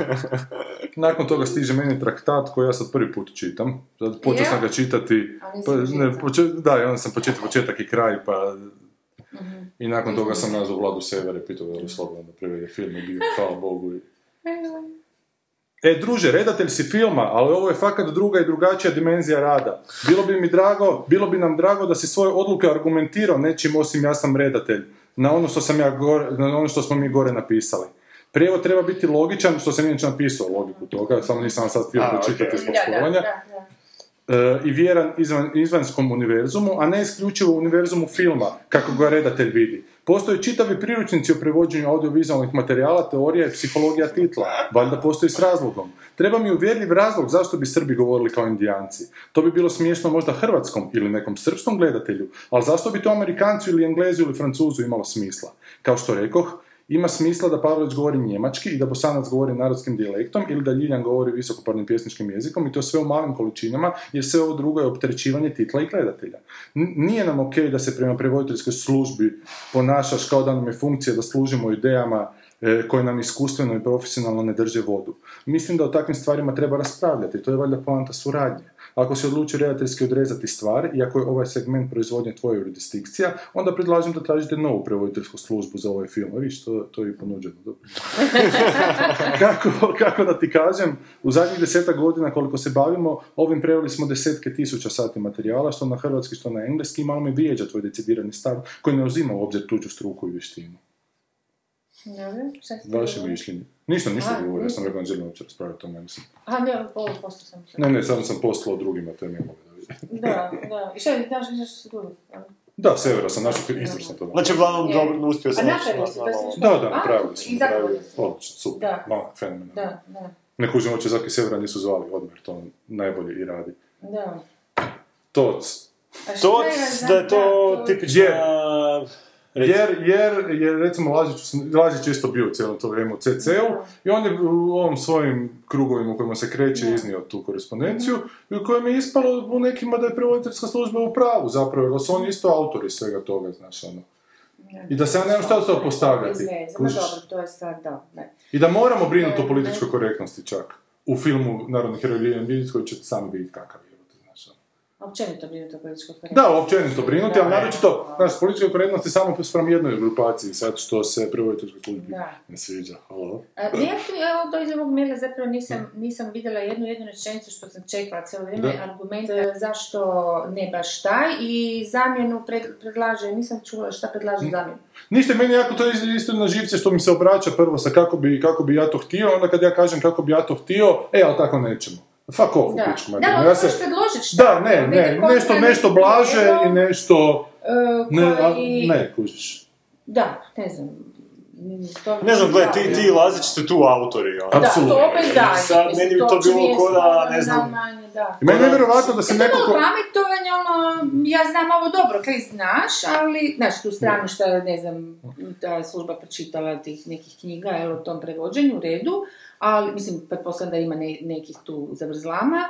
Nakon toga stiže meni traktat koji ja sad prvi put čitam, počeo sam ga čitati, pa, ne, poče- da, onda sam početao početak i kraj, pa Mhm. i nakon toga sam nazvao Vladu Severe, pitao da li je slobodno da prevede film i bio, hvala Bogu. i- E, druže, redatelj si filma, ali ovo je fakat druga i drugačija dimenzija rada. Bilo bi mi drago, bilo bi nam drago da si svoje odluke argumentirao nečim osim ja sam redatelj, na ono što sam ja gore, na ono što smo mi gore napisali. Prijevod treba biti logičan, što sam inače napisao logiku toga, samo nisam sad htio pročitati zbog spolovanja. da, da. E, i vjeran izvan, izvanskom univerzumu, a ne isključivo univerzumu filma, kako ga redatelj vidi. Postoje čitavi priručnici o prevođenju audiovizualnih materijala, teorija i psihologija titla. Valjda postoji s razlogom. Treba mi uvjerljiv razlog zašto bi Srbi govorili kao indijanci. To bi bilo smiješno možda hrvatskom ili nekom srpskom gledatelju, ali zašto bi to Amerikancu ili Englezu ili Francuzu imalo smisla? Kao što rekoh, ima smisla da Pavlović govori njemački i da Bosanac govori narodskim dijalektom ili da Ljiljan govori visokoparnim pjesničkim jezikom i to sve u malim količinama jer sve ovo drugo je opterećivanje titla i gledatelja. Nije nam ok da se prema prevoditeljskoj službi ponašaš kao da nam je funkcija da služimo idejama e, koji nam iskustveno i profesionalno ne drže vodu. Mislim da o takvim stvarima treba raspravljati, to je valjda poanta suradnje. Ako se odluči redateljski odrezati stvar, i ako je ovaj segment proizvodnje tvoja jurisdikcija, onda predlažem da tražite novu prevoditeljsku službu za ovaj film. A viš, to, to je i ponuđeno. dobro. kako, kako da ti kažem, u zadnjih deseta godina koliko se bavimo, ovim preveli smo desetke tisuća sati materijala, što na hrvatski, što na engleski, i malo me vrijeđa tvoj decidirani stav, koji ne uzima u obzir tuđu struku i vještinu. Vaše mišljenje. Ništa, ništa A, govorio, ja sam rekao, ne želim uopće raspraviti o tome, mislim. A, ne, ovo posto sam. Ne, ne, samo sam poslao drugima te mailove da vidim. Da, da. I šta je, daš nešto su drugi? Da, Severa sam našao, izvrsno to. Znači, uglavnom, Je. dobro, uspio A sam su, pa si Da, da, napravili. I napravili. Odlično, super. Da. No, fenomenalno. Da, da, Ne kužim uopće zaki Severa nisu zvali odmah, jer to on najbolje i radi. da. Toc. To, je, da je to tipična... Jer, jer, jer recimo Lazić, Lazić je isto bio cijelo to vrijeme u CC-u i on je u ovim svojim krugovima u kojima se kreće iznio tu korespondenciju i u kojem je ispalo u nekima da je prevoditeljska služba u pravu zapravo, jer su oni isto autori svega toga, znaš, ono. I da se ja nemam šta to postavljati. Bez veze, ma kužiš? dobro, to je sad, da, ne. I da moramo brinuti o političkoj korektnosti čak. U filmu Narodni heroj Lilian Vidic koji ćete sami vidjeti kakav je. Općenito brinuti o političkoj Da, općenito brinuti, ali naročito, znaš, korektnost je samo sprem jednoj grupaciji, sad što se prevoditeljskoj službi ne sviđa. Halo? A, ja tu, evo, do iz ovog maila zapravo nisam, nisam vidjela jednu jednu rečenicu što sam čekala cijelo vrijeme, argument e, zašto ne baš taj i zamjenu pred, predlaže, nisam čula šta predlaže zamjenu. Ništa, meni jako to je isto na živce što mi se obraća prvo sa kako bi, kako bi ja to htio, onda kad ja kažem kako bi ja to htio, e, ali tako nećemo. Fuck off, Da, u pičku da, materinu. ali Ja se- šta. Da, ne, ne, nešto, nešto blaže i nešto... e, Ne, a, ne, kužiš. Da, ne znam. Mm, Ne znam, gledaj, ti, ti Lazić su tu autori, ono. Da, Apsolutno. to opet da. Sad, meni bi to bilo ko da, ne znam, najmanje, da. I meni je nevjerovatno da se to je neko... malo ko- pametovanje, ono, ja znam ovo dobro, kaj znaš, ali, znaš, tu stranu što je, ne znam, ta služba pročitala tih nekih knjiga, jel, o tom prevođenju, u redu, ali, mislim, pretpostavljam da ima ne- nekih tu zavrzlama,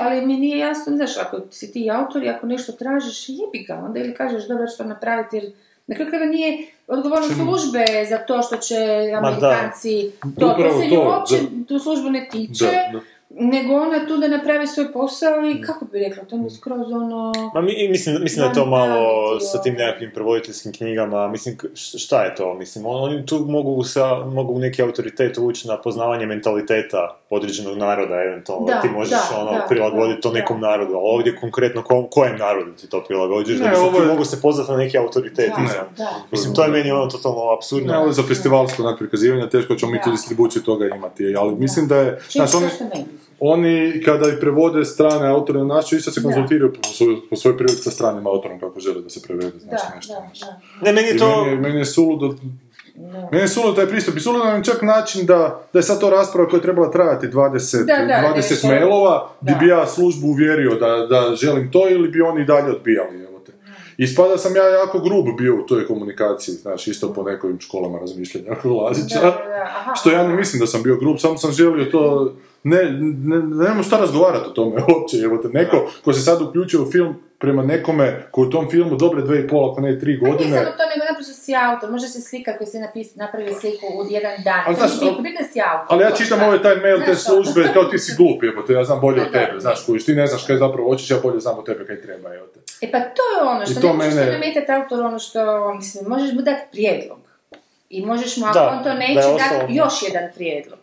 ali mi nije jasno, znaš, ako si ti autor i ako nešto tražiš, jebi ga, onda ili kažeš dobro što napraviti, jer na kraju krajeva nije odgovornost službe za to što će da. Amerikanci, to, to Upravo se to, uopće da. službu ne tiče, Da, da. Nego ona tu da napravi svoj posao i kako bi rekla, to mi je skroz ono... Ma mi, mislim, mislim da je to malo sa tim nekakvim prevoditeljskim knjigama, mislim, šta je to? Mislim, on- oni tu mogu, sa, mogu neki autoritet ući na poznavanje mentaliteta određenog naroda, eventualno, da, ti možeš da, ono, da, prilagoditi da, to da. nekom narodu, ali ovdje konkretno ko, kojem narodu ti to prilagodiš, da Ne, mislim, ovo ti mogu se pozvati na neki autoritet. Da, mislim. da. Mislim, to je meni ono totalno apsurdno. Ne, je za festivalsko nadprikazivanje, teško ćemo mi tu distribuciju toga imati, ali mislim da je, Čim znaš, oni, što meni. Oni kada i prevode strane autore na našu, isto se konzultiraju po, svoj, po svojoj prilici sa stranim autorom kako žele da se prevede, znaš, Da, nešto. da, da. Ne, meni je to... meni, je, meni je suludo, Da. meni je suludo taj pristup. I suludo nam čak način da, da je sad to rasprava koja je trebala trajati 20, Da, da, 20 nešto- mailova, gdje bi ja službu uvjerio da, da želim to ili bi oni i dalje odbijali. Evo te. Ispada sam ja jako grub bio u toj komunikaciji, znaš, isto po nekim školama razmišljanja Lazića. Da, da, da, aha, Što ja ne mislim da sam bio grub, samo sam želio to... Ne, ne, nemam šta razgovarati o tome uopće, evo te, neko ko se sad uključio u film prema nekome koji u tom filmu dobre dve i pol, ako ne tri Pa nije godine, samo to, nego naprosto si autor. Može se slika koji si napis, napravio sliku u jedan dan. Ali znaš, ali- bitno si autor. Ali ja čitam ovaj taj mail te službe, kao ti si glup, jebote, ja znam bolje od tebe, znaš, kojiš, ti ne znaš kaj zapravo hoćeš, ja bolje znam od tebe kaj treba, evo te. E pa to je ono što I to ne možeš mene- nametati autor ono što, mislim, možeš mu dati prijedlog. I možeš mu, ako on to neće, dati još jedan prijedlog.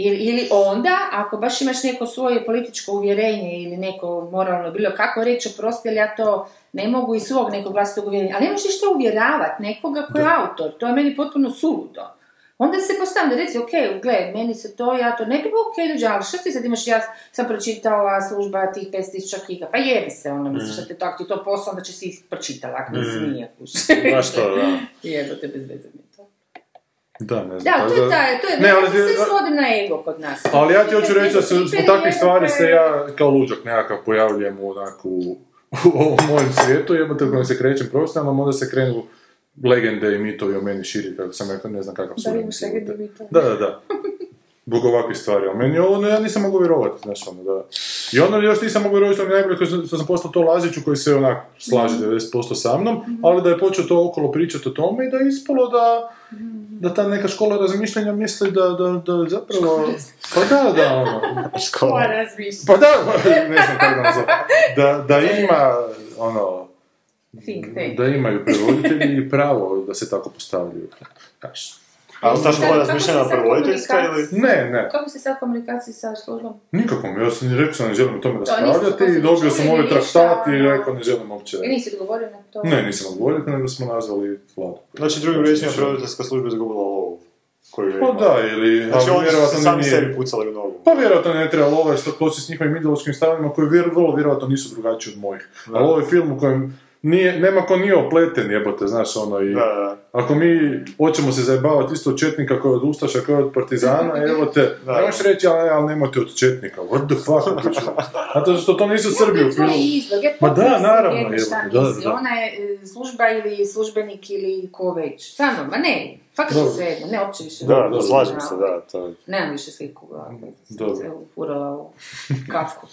Ili, ili onda, ako baš imaš neko svoje političko uvjerenje ili neko moralno bilo kako reći, oprosti, ali ja to ne mogu iz svog nekog vlastitog uvjerenja. Ali ne možeš ništa uvjeravati nekoga ko je autor. To je meni potpuno suludo. Onda se postavim da reci, ok, gle, meni se to, ja to ne bi, ok, dođe, ali što ti sad imaš, ja sam pročitala služba tih 5000 knjiga, pa jebi se, ono, misliš da te to, ako ti to posao, onda će si ih pročitala, ako nisi Mm. nije, kuš. Baš to, da. Jebote, bez veze. Da, ne znam. Da, tako to je taj, to je, Ne, ali, sve svodim na ego kod nas. ali ja ti hoću reći da se zbog takvih stvari se ja kao luđak nekakav pojavljujem u onako u, ovom mojem svijetu, jebote u kojem se krećem profesionalno, onda se krenu legende i mitovi o meni širi, kako sam rekao, ne znam kakav su. Da, imaš legende i mitove. Da, da, da. Zbog ovakvih stvari. A meni ovo, ne, ja nisam mogao vjerovati, znaš, ono, da. I onda još nisam mogao vjerovati što mi je najbolje, što sam- što sam postao to Laziću koji se onak slaže 90% sa mnom, ali da je počeo to okolo pričati o tome i da je ispalo da, da ta neka škola razmišljanja misli da, da, da zapravo... Pa da, da, ono, Škola razmišlja. Pa da, ne znam kako da. Da, da ima, ono, da imaju prevoditelji pravo da se tako postavljaju. Kaš. Ali ta škola Kako razmišljena prevoditeljska ili... Ne, ne, Kako se sad komunikaciji sa službom? nikakvom. Ja sam rekao sam ne želim o tome raspravljati i dobio sam ove ništa, traktate i rekao ne želim uopće. I nisi odgovorio na to? Ne, nisam odgovorio, nego smo nazvali vladu. Znači, drugim riječima, prevoditeljska služba izgubila lovu. Koju je Pa da, ili... Znači, oni su vjerojatno se sami nije- sebi pucali u nogu. Pa vjerojatno ne treba lova što poslije s njihovim ideološkim stavima koji vjer, vrlo vjerojatno nisu drugačiji od mojih. Ali ovo je film u kojem nije, nema ko nije opleten jebote, znaš ono i... Da, da. Ako mi hoćemo se zajebavati isto od Četnika kao od Ustaša, kao od Partizana, evo te, Da. možeš reći, ali, ali nemojte od Četnika, what the fuck. Zato što to nisu Srbi u filmu. Je Ma da, naravno, jebote, da, misli. da. Ona je e, služba ili službenik ili ko već. Stvarno, ma ne, Dobro. svejedno, ne, uopće više. Da, da, slažem se, da. To... Nemam više sliku sam Dobro. se ufurala u kafku.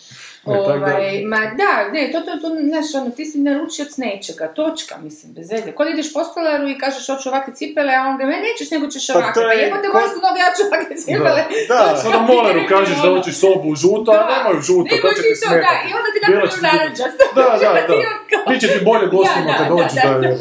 Tako da- ovaj, ma da, ne, to, to, to, znaš, ono, ti si naručioc nečega, točka, mislim, bez veze. Kod ideš po stolaru i kažeš hoću ovakve cipele, a on ga, ne, nećeš, nego ćeš Pa ovakve. Pa je jebote, ko- moji su novi, ja ću ovakve cipele. Da, Točka, Sada moleru kažeš da ono- hoćeš sobu u žuto, a Da. nemaju žuto, to će ti smetati. da, i onda ti biti- narančasto. Da, da, da. Biće ti bolje gostima Da, kad da, dođu da, da da. je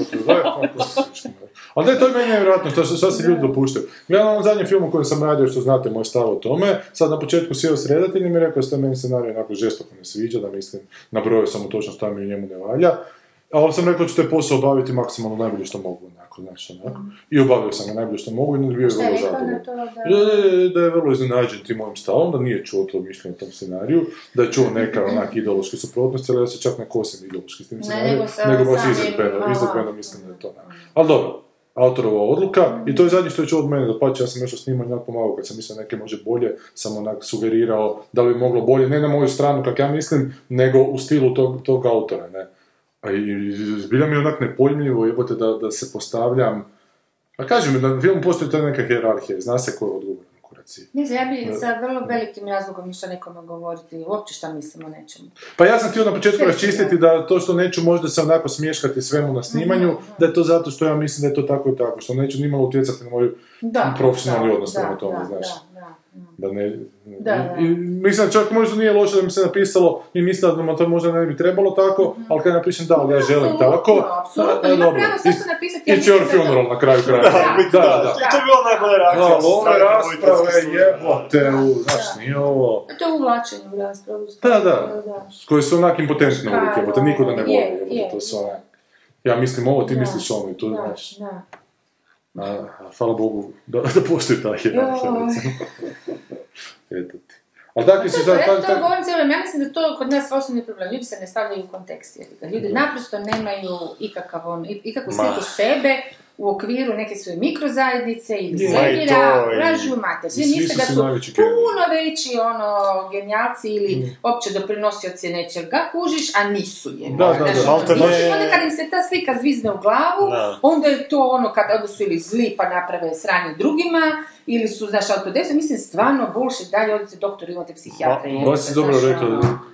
da. Ali da je to meni nevjerojatno, to što, što se ljudi dopuštaju. Gledam ovom zadnjem filmu koji sam radio, što znate moj stav o tome, sad na početku sjeo s redateljem i rekao da meni scenarij onako žestoko ne sviđa, da mislim, nabrojao sam mu točno šta mi u njemu ne valja. Ali sam rekao da ću taj posao obaviti maksimalno najbolje što mogu, onako, znaš, onako. I obavio sam ga najbolje što mogu i bio je vrlo zadovoljan. to da... Da, da je vrlo iznenađen tim mojim stavom, da nije čuo to mišljenje o tom scenariju, da je čuo neka onak ideološke suprotnosti, ali ja se čak ne kosim ideološki s tim Ne, scenarijom, nego baš aha. izvedbeno mislim da je to. Ali dobro, autorova odluka i to je zadnje što je čuo od mene, da pače, ja sam nešto snimao onak pomalo, kad sam mislio neke može bolje, sam onak sugerirao da bi moglo bolje, ne na moju stranu kak ja mislim, nego u stilu tog, tog autora, ne. A i, zbilja mi je onak nepojmljivo, jebote, da, da se postavljam, a kažem, na filmu postoji ta neka hjerarhija, zna se ko je kuraciji. Ne znam, ja bi sa vrlo velikim razlogom išla nekome govoriti uopće šta mislim o nečemu. Pa ja sam htio na početku raščistiti da to što neću možda se onako smješkati svemu na snimanju, Mhm. da je to zato što ja mislim da je to tako i tako, što neću nimalo utjecati na moju Da, profesionalni da, odnos prema tome, da, znaš. Da, da, da. Da ne... Da, da. I, mislim, čak možda nije loše da mi se napisalo i mislila da to možda ne bi trebalo tako, ali kad napišem da, ali ja želim. Apsolutno, tako, apsolutno, da, da, ima dobro. pravo svašta napisati, It's mislim your da to- funeral na kraju kraja. Da, Da, da, da. I to je bila najbolja reakcija. Da, ove rasprave jebote, u, znaš, nije ovo... To je uvlačenje u raspravu. Da, da. Koji su onak impotentni Škaro, uvijek, jebote, niko da ne voli, je, jebote, je, to su onak. Ja mislim ovo, ti Da, misliš ono i Da, znaš. da. A, a, hvala Bogu da, da postoji ta hierarhija, recimo. Eto ti. Ali dakle si To, sad... to, govorim cijelo ja mislim da to kod nas osnovni problem. Ljudi se ne stavljaju u kontekst. ga. Ljudi naprosto nemaju ikakav on, ikakvu sliku sebe u okviru neke svoje mikrozajednice ili Je. I- vražu mater. Svi misle da su puno veći ono, genijalci ili opće doprinosioci nečega, kužiš, a nisu je. Da, da, da. Malte ne- I onda kad im se ta slika zvizne u glavu, Da. onda je to ono kad onda su ili zli pa naprave sranje drugima, ili su, znaš, autodesu, mislim, stvarno bullshit, dalje odite doktor, imate psihijatra. Jebote, baš si dobro rekla, ono.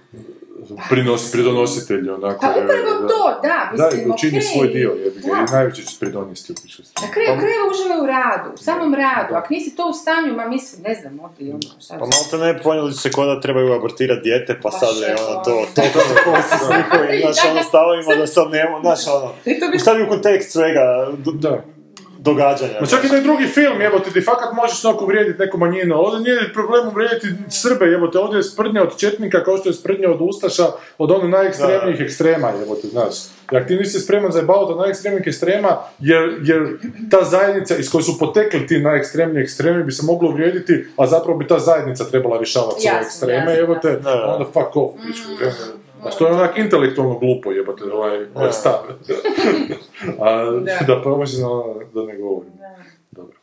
Prinos, pridonositelj, onako. Pa upravo to, da, Da, mislim, i učini okej, svoj dio, jebi ga, da. i najveće će pridonijesti u pišu. Na kraju krajeva uživaj u radu, u samom radu. Ako nisi to u stanju, ma mislim, ne znam, odi ono, šta Pa malo ne ponijeli su se ko da trebaju abortirati dijete, pa Pa sad je ono pa. to, to, to, to, to s njihovim, znaš, ono stavovima da sad nemo, znaš, ono, I to bi stavi u kontekst svega Da. Događanja. Ma čak i taj drugi film, jebote, ti fakat možeš onako uvrijediti neku manjinu, ovdje nije problem uvrijediti Srbe, jebote, ovdje je sprdnja od Četnika kao što je sprdnja od Ustaša, od ono najekstremnijih ekstrema, jebote, znaš. I ako ti nisi spreman za od najekstremnijih ekstrema, jer, jer ta zajednica iz koje su potekli ti najekstremniji ekstremi bi se moglo uvrijediti, a zapravo bi ta zajednica trebala rješavati svoje ekstreme, jasno, jebote, jasno. Da. onda fuck off, pičku, A što je onak intelektualno glupo, jebote, ovaj, ovaj stav. A, Da. da, pa možda da ne govorim. Dobro.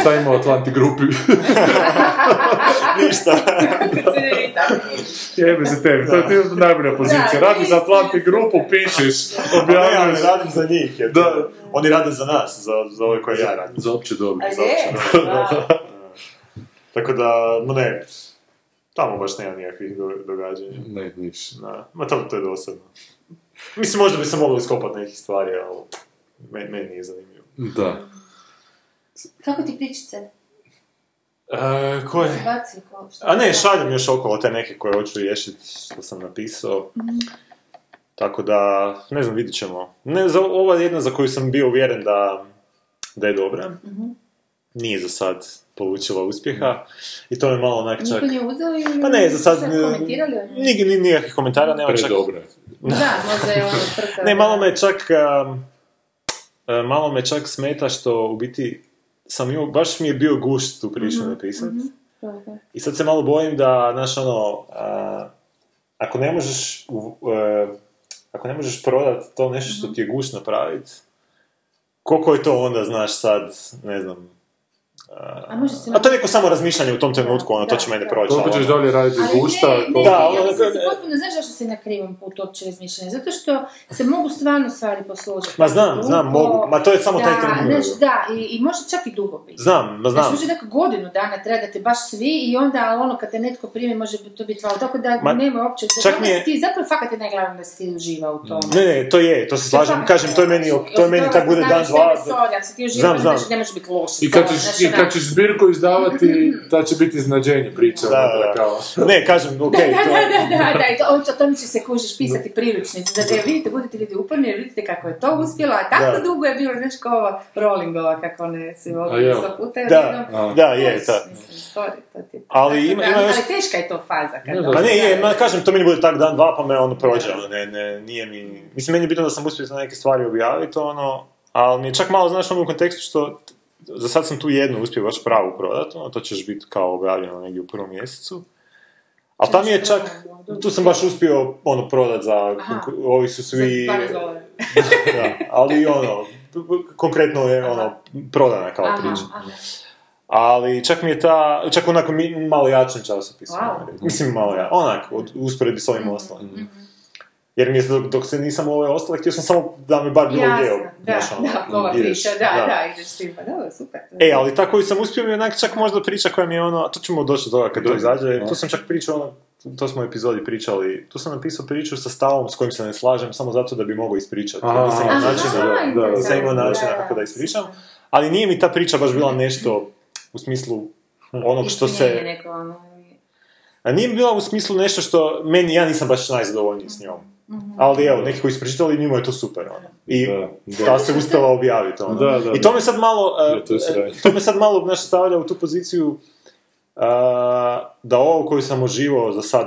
Šta ima u Atlanti grupi? Ništa. Jebe se tebi, to je ti najbolja pozicija. Radi za Atlanti grupu, pišeš, Pa objavljuješ radim za njih, jer Da. oni rade za nas, za, za ove koje ja radim. za opće dobro. Za opće da. Tako da, ne, tamo baš nema nikakvih do- događanja. Ne, niš. Da, ma tamo to je dosadno. Mislim, možda bi se moglo iskopati nekih stvari, ali meni, meni nije zanimljivo. Da. Kako ti pričice? E, ko je? Si bacio ko? Šta A ne, šaljem još okolo te neke koje hoću riješiti što sam napisao. Mhm. Tako da, ne znam, vidit ćemo. Ne, za, ova je jedna za koju sam bio uvjeren da, da je dobra. Mhm. Nije za sad polučila uspjeha. I to je malo onak čak... Niko nije uzeo ili... Pa ne, za sad... Komentirali o njoj? Ni, ni, nikakvih komentara, nema čak... Predobro je. Da, možda je ono frka. Ne, malo me čak... um, uh, malo me čak smeta što u biti sam imao, baš mi je bio gušt tu priču napisat. Dobro. I sad se malo bojim da, znaš, ono, a, ako ne možeš, u- e, ako ne možeš prodat to nešto što ti je gušt napraviti, koliko je to onda, znaš, sad, ne znam, A može se... a to je neko samo razmišljanje u tom trenutku, ono, to će mene proći. Koliko ali ćeš ono- dalje raditi iz gušta? ne, ne, koliko- Da, ono- se potpuno, znaš zašto si na krivom putu uopće razmišljanja? Zato što se mogu stvarno stvari posložiti. Ma znam, znam, mogu, ma to je samo taj da, trenutak. Znaš, da, i, i može čak i dugo biti. Znam, ma znam. Znači, može neka godinu dana treba da te baš svi i onda ono kad te netko primi može to biti hvala. Tako da Ma, nema uopće. čak mi je- ti, zapravo fakat je najglavnije da si ti uživa u tom. Ne, ne, to je, to se slažem, kažem, to je meni, znači, to je meni tak bude dan, dva, Znam, znam. znači ne može biti loše. I kad kad ćeš zbirku izdavati, ta će biti iznadženje priča. Da, unutra, da. kao. ne, kažem, okej, Da, to da, da, da, da, to, o tome će se kužiš pisati priručnici, da ga vidite, budete ljudi uporni, jer vidite kako je to uspjelo, a tako Da. dugo je bilo, znaš, kao ova Rollingova, kako one se sto puta, Da, da, je, da. Mislim, sorry, to ti je... Ali ima- da, ima još- Ali teška je to faza. Kad Ne, ono- Pa ne, je, ma, kažem, to meni bude tak dan, dva, pa me ono prođe, ono, ne, ne, nije mi... Mislim, meni je bitno da sam uspio za neke stvari objaviti, ono, ali mi je čak malo, znaš, ono u kontekstu što za sad sam tu jednu uspio baš pravu prodati, ono, to ćeš biti kao objavljeno negdje u prvom mjesecu. Ali tam je čak, tu sam baš uspio, ono, prodat za, Aha. ovi su svi, Za 12 dolara. da, ali ono, konkretno je, ono, prodana kao priča. Ali čak mi je ta, čak onako mi, malo jačan časopis. Wow. Mislim malo ja, onak, od, usporedbi s ovim ostalim. Jer mi je, dok, dok se nisam ove ostale, htio sam samo da mi bar bilo Jasno, gdje. da, znaš, ono, da, ova ideš, priča, da, da, ideš s tim, pa dobro, super. E, ali ta koju sam uspio mi je onak čak možda priča koja mi je ono, to ćemo doći do toga kad to izađe, tu sam čak pričao ono, to smo u epizodi pričali, tu sam napisao priču sa stavom s kojim se ne slažem, samo zato da bi mogao ispričati. Aha, Nisam imao načina, da, da, da. nisam imao načina Da, da. kako da ispričam, ali nije mi ta priča baš bila nešto u smislu onog što se... ono, A nije mi bila u smislu nešto što, meni, ja nisam baš najzadovoljniji s njom. Mhm. Ali evo, neki koji su pročitali, njima je to super, ono. I Da, da. ta se uspjela objaviti, ono. Da, da, I to da. me sad malo, uh, to sranje. to me sad malo, znaš, stavlja u tu poziciju uh, da ovo koju sam uživao za sad,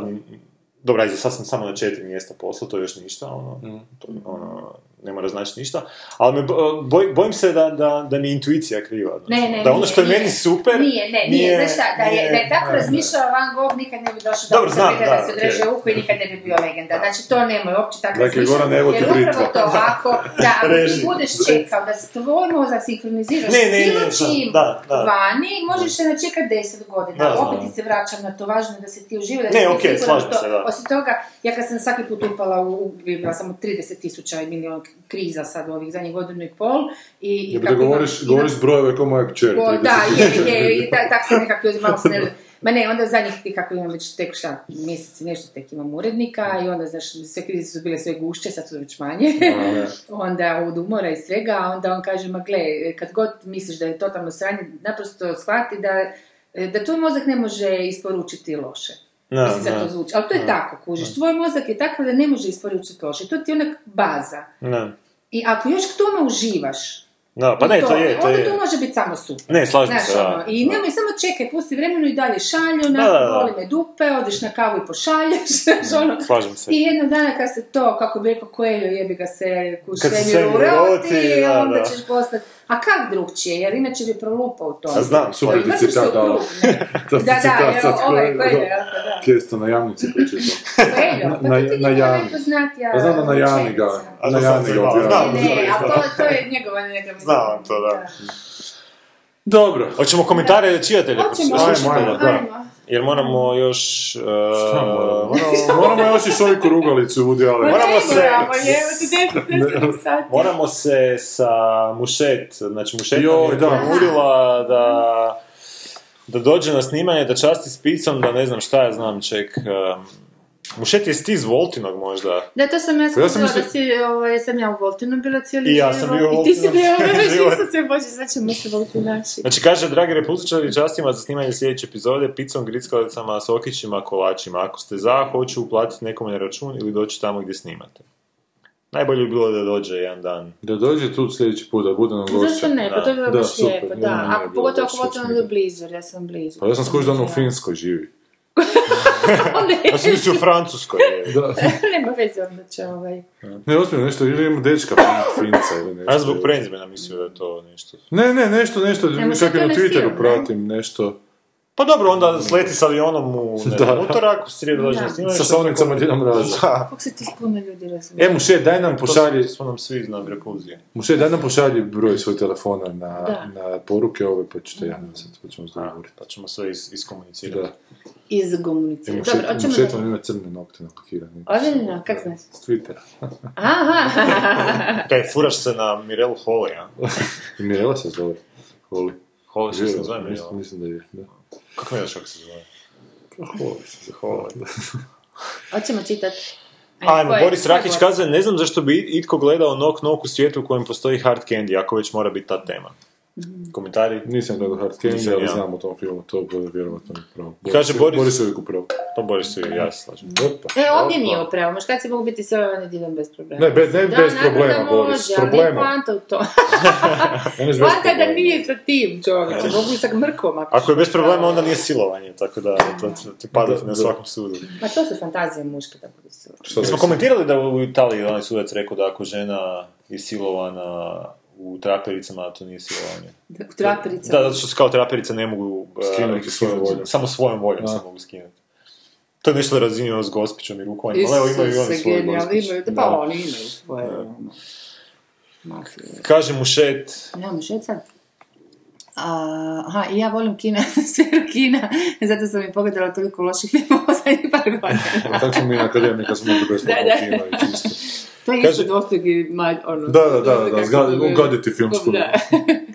dobra, i za sad sam samo na četiri mjesta poslao, to je još ništa, ono, Mm. to, ono, ne mora znači ništa, ali me bo- boj, bojim se da, da, da mi je intuicija kriva. Ne, ne, da ono nije, što je nije. meni super... Nije, ne, nije, znaš šta, da je, da je tako ne, razmišljao Van Gogh, nikad ne bi došao do Dobro, ovog znam, da, da se odreže okej. uho i nikad ne bi bio legenda. Znači, to nemoj uopće tako Dakle, razmišljati. Goran, evo ti Jer upravo to, ako, da, ako ti budeš čekao da se tvoj mozak sinkroniziraš Ne, s ne, ne, bilo da, čim da, da. vani, možeš se načekati 10 godina. Da. Opet ti se vraćam na to, važno da se ti uživa, da Ne, si ti u to. se, da. Osim toga, ja kad sam svaki put upala u, bila sam u 30 tisuća i milion kriza sad ovih zadnjih godinu i pol. I, i kako imam- govoriš, imam- govoriš brojeve kao moja kćer. Go, 30. da, je, je, i ta, tak se nekako ljudi malo ne... Ma ne, onda zadnjih ti kako imam već tek šta, mjeseci nešto tek imam urednika i onda, znaš, sve krize su bile sve gušće, sad su već manje. onda od umora i svega, a onda on kaže, ma gle, kad god misliš da je totalno sranje, naprosto shvati da, da tvoj mozak ne može isporučiti loše. Da, Mislim, sad to zvuči. Ali to je tako, kužiš. Tvoj mozak je takav da ne može isporučiti loše. To ti je onak baza. Ne. I ako još k tome uživaš, Da, pa ne, to tome, je, to onda je. to može biti samo super. Ne, slažem Znaš, se, da. ono, I nemoj samo čekaj, pusti vremenu i dalje šalju, Da, nakon da, da. boli me dupe, odeš na kavu i pošalješ, znaš, ono. Slažem se. I jednog dana kad se to, kako bi rekao Coelho, jebi ga se u svemiru svemir uroti, uroti, da, onda da. ćeš postati... A kak drugčije, jer inače bi prolupao u tome. A znam, super ti krug, ne. To Da, da, evo, ovaj Coelho, jako, da. Kesto na javnici pročitao. Coelho, pa Na- to ti na njegova najpoznatija Pa znam da na Jani ga. A na to Jani se ga. Ne, ali to, to je njegova neka Znam to, da. Dobro. Hoćemo komentare čijatelja? Hoćemo, Ajmo, hoćemo, ajmo. Jer moramo još... Uh, Šta moramo? Moramo- Moramo još i šojku rugalicu Woody Allen. Moramo Ne se- moramo, jebote, 10, 10 sati. Moramo se sa Mušet, znači Mušet je da. da, da dođe na snimanje, da časti s picom, da ne znam šta ja znam, ček, um, Mušet je sti iz Voltinog možda. Da, to sam ja ja sam skušala da si, ovaj, sam ja u Voltinu bila cijeli I ja sam bio u I ti si Voltinu bio, što se bože, sad ćemo se Voltinaši. Znači, kaže, dragi republičari, častim vas za snimanje sljedeće epizode, picom, grickalicama, sokićima, kolačima. Ako ste za, hoću uplatiti nekome na račun ili doći tamo gdje snimate. Najbolje bi bilo da dođe jedan dan. Da dođe tu sljedeći put, da bude nam gošća. Zašto ne? Pa to bi bilo Da, baš super, lijepo, da. Ako, pogotovo ako je blizu, jer ja sam blizu. Pa ja sam skužio da on u. Finskoj živi. Onda Ja sam mislio u Francuskoj. je. Da. Nema veze, onda će ovaj... Ne, ozbiljno, nešto, ili ima dečka fin- Finca ili nešto. A ja zbog prezimena mislio da je to nešto. Ne, ne, nešto, nešto, čak i na Twitteru ne? pratim nešto. Pa dobro, onda sleti s avionom u Da. znam, utorak, u srijedu dođe snimanje. Sa nam raza. Da. Kako se ti puno ljudi razumije? E, Muše, daj nam pošalji, To smo nam svi na repulzije. Muše, daj nam pošalji broj svoj telefona na, Da. na poruke ove, pa ćete ja nazad, pa ćemo se dogovoriti. Pa ćemo sve is, iskomunicirati. Da. Iz komunicirati. Muše, Dobro, hoćemo da... ima crne nokte nakakirane. Ozbiljno, kak znaš? S Twittera. Aha, Kaj, furaš se na Mirelu Holy, a? I Mirela se zove. Holi. Holy se zove mislim, Mirela. mislim da je, da. Kako ne znaš kako se zove? Holi se zove. Holy. hoćemo čitat. Ajmo, Boris Rakić kaže, ne znam zašto bi itko gledao Knock Knock u svijetu u kojem postoji hard candy, ako već mora biti ta tema. Komentari? Nisam gledao Hard Nisam Candy, ali ja. znam o tom filmu, to bude vjerovatno pravo. Kaže Boris- Boris je uvijek upravo. To Boris i ja se slažem. Opa. E, ovdje nije upravo, muškarci mogu biti sve ovaj diljem bez problema. Ne, bez- ne Da, bez naravno problema, da Boris, može, s ali nije problemom. poanta u to. Ne, ne, bez Poanta je da problema. nije sa tim čovječe, mogu i sa mrkom. Ako je bez problema, onda nije silovanje, tako da to će ti padati Da, na da. svakom sudu. Ma to su fantazije muške da budu. Što Mi smo da komentirali da u Italiji onaj sudac rekao da ako žena je silovana u trapericama, to nije silovanje. U traperica. Da, zato što se kao traperice ne mogu uh, Skinuti svojom voljom. Samo svojom voljom Da. se mogu skinuti. To je nešto ono s gospićom i rukovanjem, ali evo imaju i oni genijalno, gospić. imaju, da, pa oni imaju svoje, ono, mafije. Kaže mu šet, Nemamo šet sad? A, aha, i ja volim Kina, sferu Kina, zato sam mi pogledala toliko loših filmova zadnjih par godina. Pa Tako smo mi na akademiji kad smo mogli Da, da. kino i čisto. To je Kaže- isto dvostruki maj, ono... Da, da, da, da, kako zga- to zove? ugaditi filmsku Da.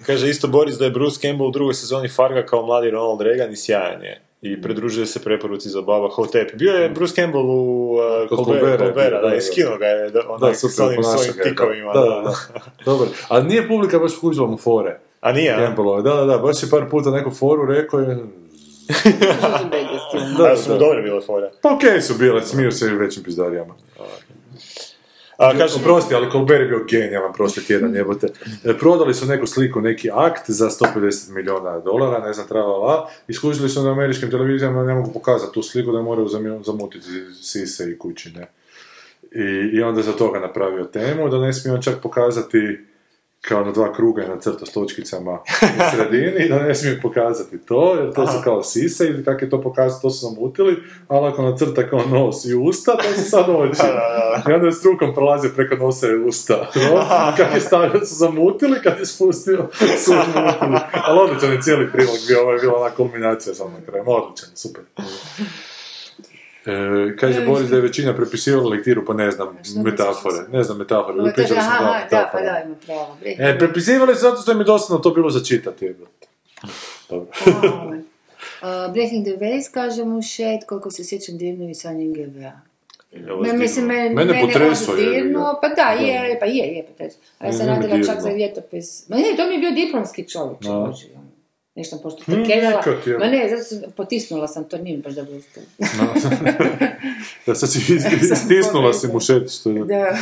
kaže isto Boris da je Bruce Campbell u drugoj sezoni Farga kao mladi Ronald Reagan i sjajan je. I pridružuje se preporuci za baba Hotep. Bio je Bruce Campbell u uh, Colbert, Colberta, Colberta, da, da, da, i skinuo ga je da, onaj, Da, s super, onim svojim tikovima. Da, da, da. Dobar. A nije publika baš kužila mu fore. A nije, a? Campbellove. Da, da, da, baš je par puta neku foru rekao je... Da, Da, su dobre bile fore. Pa okej su bile, smiju se i većim pizdarijama. A, kaže, Oprosti, ali Colbert je bio genijalan prošli tjedan, jebote. E, Prodali su neku sliku, neki akt za 150 milijuna dolara, ne znam, tralala, i skužili su na američkim televizijama ne mogu pokazati tu sliku, da moraju zamutiti sise i kućine. I, I onda za toga napravio temu, da ne smije on čak pokazati kao na dva kruga na crta s točkicama u sredini, da ne smije pokazati to, jer to su kao sise, ili kako je to pokazati, to su zamutili, ali ako nacrta kao nos i usta, to su sad oči. I onda je strukom prolazio preko nosa i usta. No, kad je stavio, su zamutili, kad je spustio, su zamutili. Ali odličan je cijeli prilog bio, ovo je bila ona kulminacija samo na kraju. Odličan, super. E, kaže Boris da je većina prepisivala lektiru, pa ne znam, Šta metafore. Ne znam metafore, je pričali smo da, da, pa da, ima pravo. E, prepisivali su zato što im je dosadno to bilo za čitati. jebote. Dobro. Uh, Breaking the Waves kaže mu šet, koliko se sjećam dirnuo i Sanja GBA. Me, mislim, me, Mene mene potresao je, dirnuo, pa da, je, pa je, je potresao. A ja sam radila čak za ljetopis. Ma ne, to mi je bio diplomski čovjek, boži, ono. Nešto sam pošto Mm, nikak je. Ma ne, zato sam, potisnula sam, to nije baš dobro uspjelo. Da sad si istisnula si mu šet, što je... Da.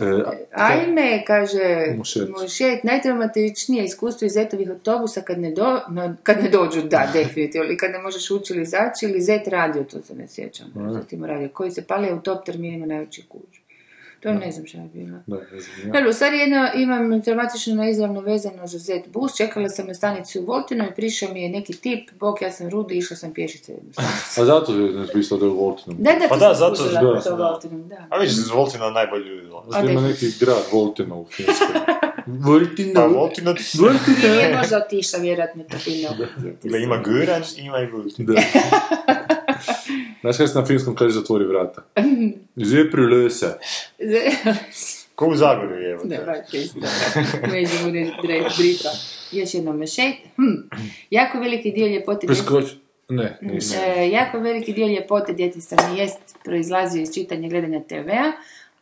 E, Ajme, kaže, Mušet. mušet, najtraumatičnije iskustvo iz zetovih autobusa kad ne, do, no, kad ne dođu, da, definitivno, ili kad ne možeš ući ili izaći, ili zet radio, to se ne sjećam, zatim radio, koji se pali u top terminima najveći kuć. To ne znam šta je bilo. Da, ne znam, ja. Dobro, u stvari jedno, imam traumatično neizravno vezano za Z bus, čekala sam na stanici u Voltinu i prišao mi je neki tip, bok, ja sam rudi, išla sam pješice jednu. A zato je napisao da je u Voltinu. Da, da, Pa da, zato skužila da, to da. Voltinu, da. A vidiš, Voltina najbolji ljudi. dolaze. Možda ima neki grad Voltina u Finskoj. Voltina. Pa Voltina Nije možda otišla, vjerojatno to bilo. Ima Guran, ima i Voltina. Znaš kada se na finskom kaže zatvori vrata? Zepri lese. Ko u Zagorju je, evo. Ne, baš isto. Međimurje, dre- drita. Još jedno mešet. Hm. Jako veliki dio ljepote... Preskoč. Ne, nisam. E, jako veliki dio ljepote djetinstva mi jest proizlazio iz čitanja i gledanja TV-a,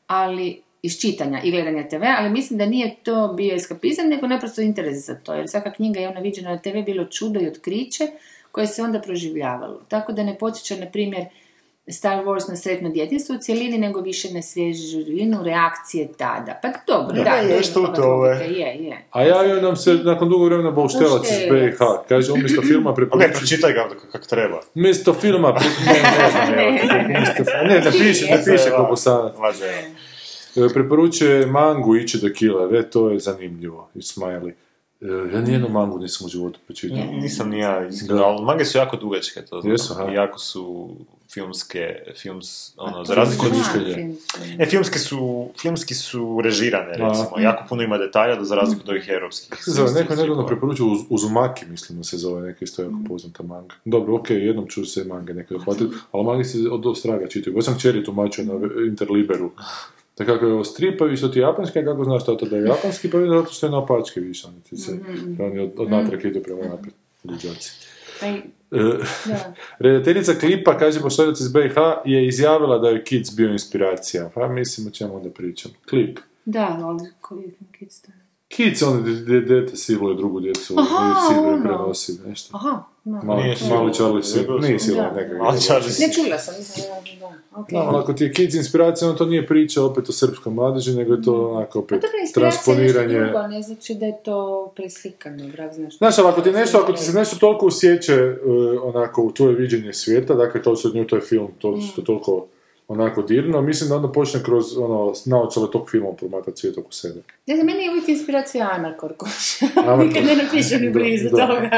ali iz čitanja i gledanja TV, ali mislim da nije to bio eskapizam, nego naprosto interes za to, jer svaka knjiga je ona viđena na TV bilo čudo i otkriće koje se onda proživljavalo. Tako da ne podsjeća, na primjer, Star Wars na sretno djetinstvo u cjelini, nego više na svježinu reakcije tada. Pa dobro, da, je, nešto u toga tome. logike, Je, je. A javio nam se nakon dugo vremena Bauštelac iz. BiH. Kaže, umjesto filma A ne, preporučuje... pročitaj ga kako treba. Umjesto filma... Ne, ne ne, ne piše, ne piše kako sam. Važe, E, Preporučuje mangu ići do killer, e, to je zanimljivo. I smiley. E, Ja nijednu mangu nisam u životu pročitao. Nisam ni ja iskreno, ali mange su jako dugačke, to znam. Jesu. I jako su filmske, films, ono, za razliku od... mišljenja. E, filmski su, filmski su režirane, A. recimo. Jako puno ima detalja, da za razliku od ovih europskih. Kako se zove, neko je nedavno preporučio Uz, Uzumaki, mislim da se zove, neka isto jako poznata manga. Dobro, okej, jednom ću se mange neke dohvatiti, ali mangi se od ostraga čitaju. Baš sam čeri tumačio na Interliberu. Da kako je ovo stripavi, što ti japanski, a kako znaš to da je japanski, pa je zato što je naopačke više, oni ti se, oni od, od natrag idu prema naprijed, luđaci. E, da. Redateljica klipa, kaže Boštojac iz BiH, je izjavila da je Kids bio inspiracija. Pa mislim o čemu onda pričam. Klip. Da, ali koji kids to? Kids, ono dete siluje drugu djecu, Aha, i siluje ono. prenosi nešto. Aha, da. Mali, Nije mali. Charlie siluje, nije siluje Da. nekako. Mali Charlie Ne čula sam, nisam ja, da, okej. Da, ali ako ti je Kids inspiracija, onda to nije priča opet o srpskoj mladeži, nego je to onako Pa opet inspiracija je nešto transponiranje. drugo, ne znači da je to preslikano, vrag znaš. Znaš, ali ako ti nešto, ako ti se nešto toliko usjeće e, onako u tvoje viđenje svijeta, dakle to što nju to je film, to Mm. što toliko onako dirno, mislim da onda počne kroz ono, naočale tog filma promatrati svijet oko sebe. Ne znam, meni je uvijek inspiracija Ana Korkoš. Nikad ne napišem ni blizu da. toga.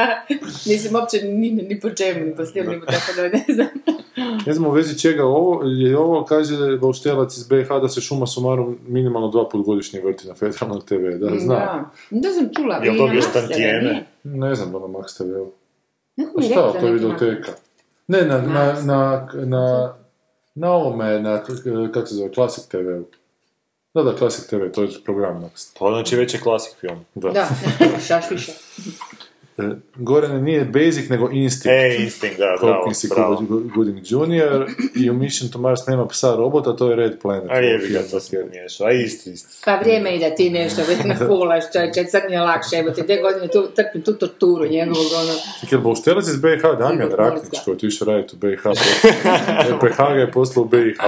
Mislim, uopće ni, ni po čemu, ni po stilu, ni po tako da ne znam. Ne znam u vezi čega ovo, je ovo, kaže Bauštelac iz BiH da se šuma sumarom minimalno dva put godišnje vrti na federalnom TV, da, znam. Da. Da sam čula. Jel i to na bio Maxtv, Stantijene? Ne znam da na Max TV-u. Neko A mi je šta, rekao da to je videoteka. Ne, na, na, na, na, na ovome, na, kako se zove, Classic TV-u. Da, da, Classic TV, to je program. Pa znači već je klasik film. Da. Da, šaš više. E, Gorane nije Basic, nego Instinct. E, Instinct, da, bravo, bravo. Gooding Jr. i u Mission to Mars nema psa robota, to je Red Planet. A jebi ga, to sam pomiješao. A isti, isti. Pa vrijeme je da ti nešto već nafulaš, čovječe, sad mi je lakše, evo ti dvije godine tu trpim tu torturu njegovog, ono, Jel Bauštelac iz BiH, Damjan Raknić, koji je otišao raditi u BiH, EPH ga je poslao u BiH.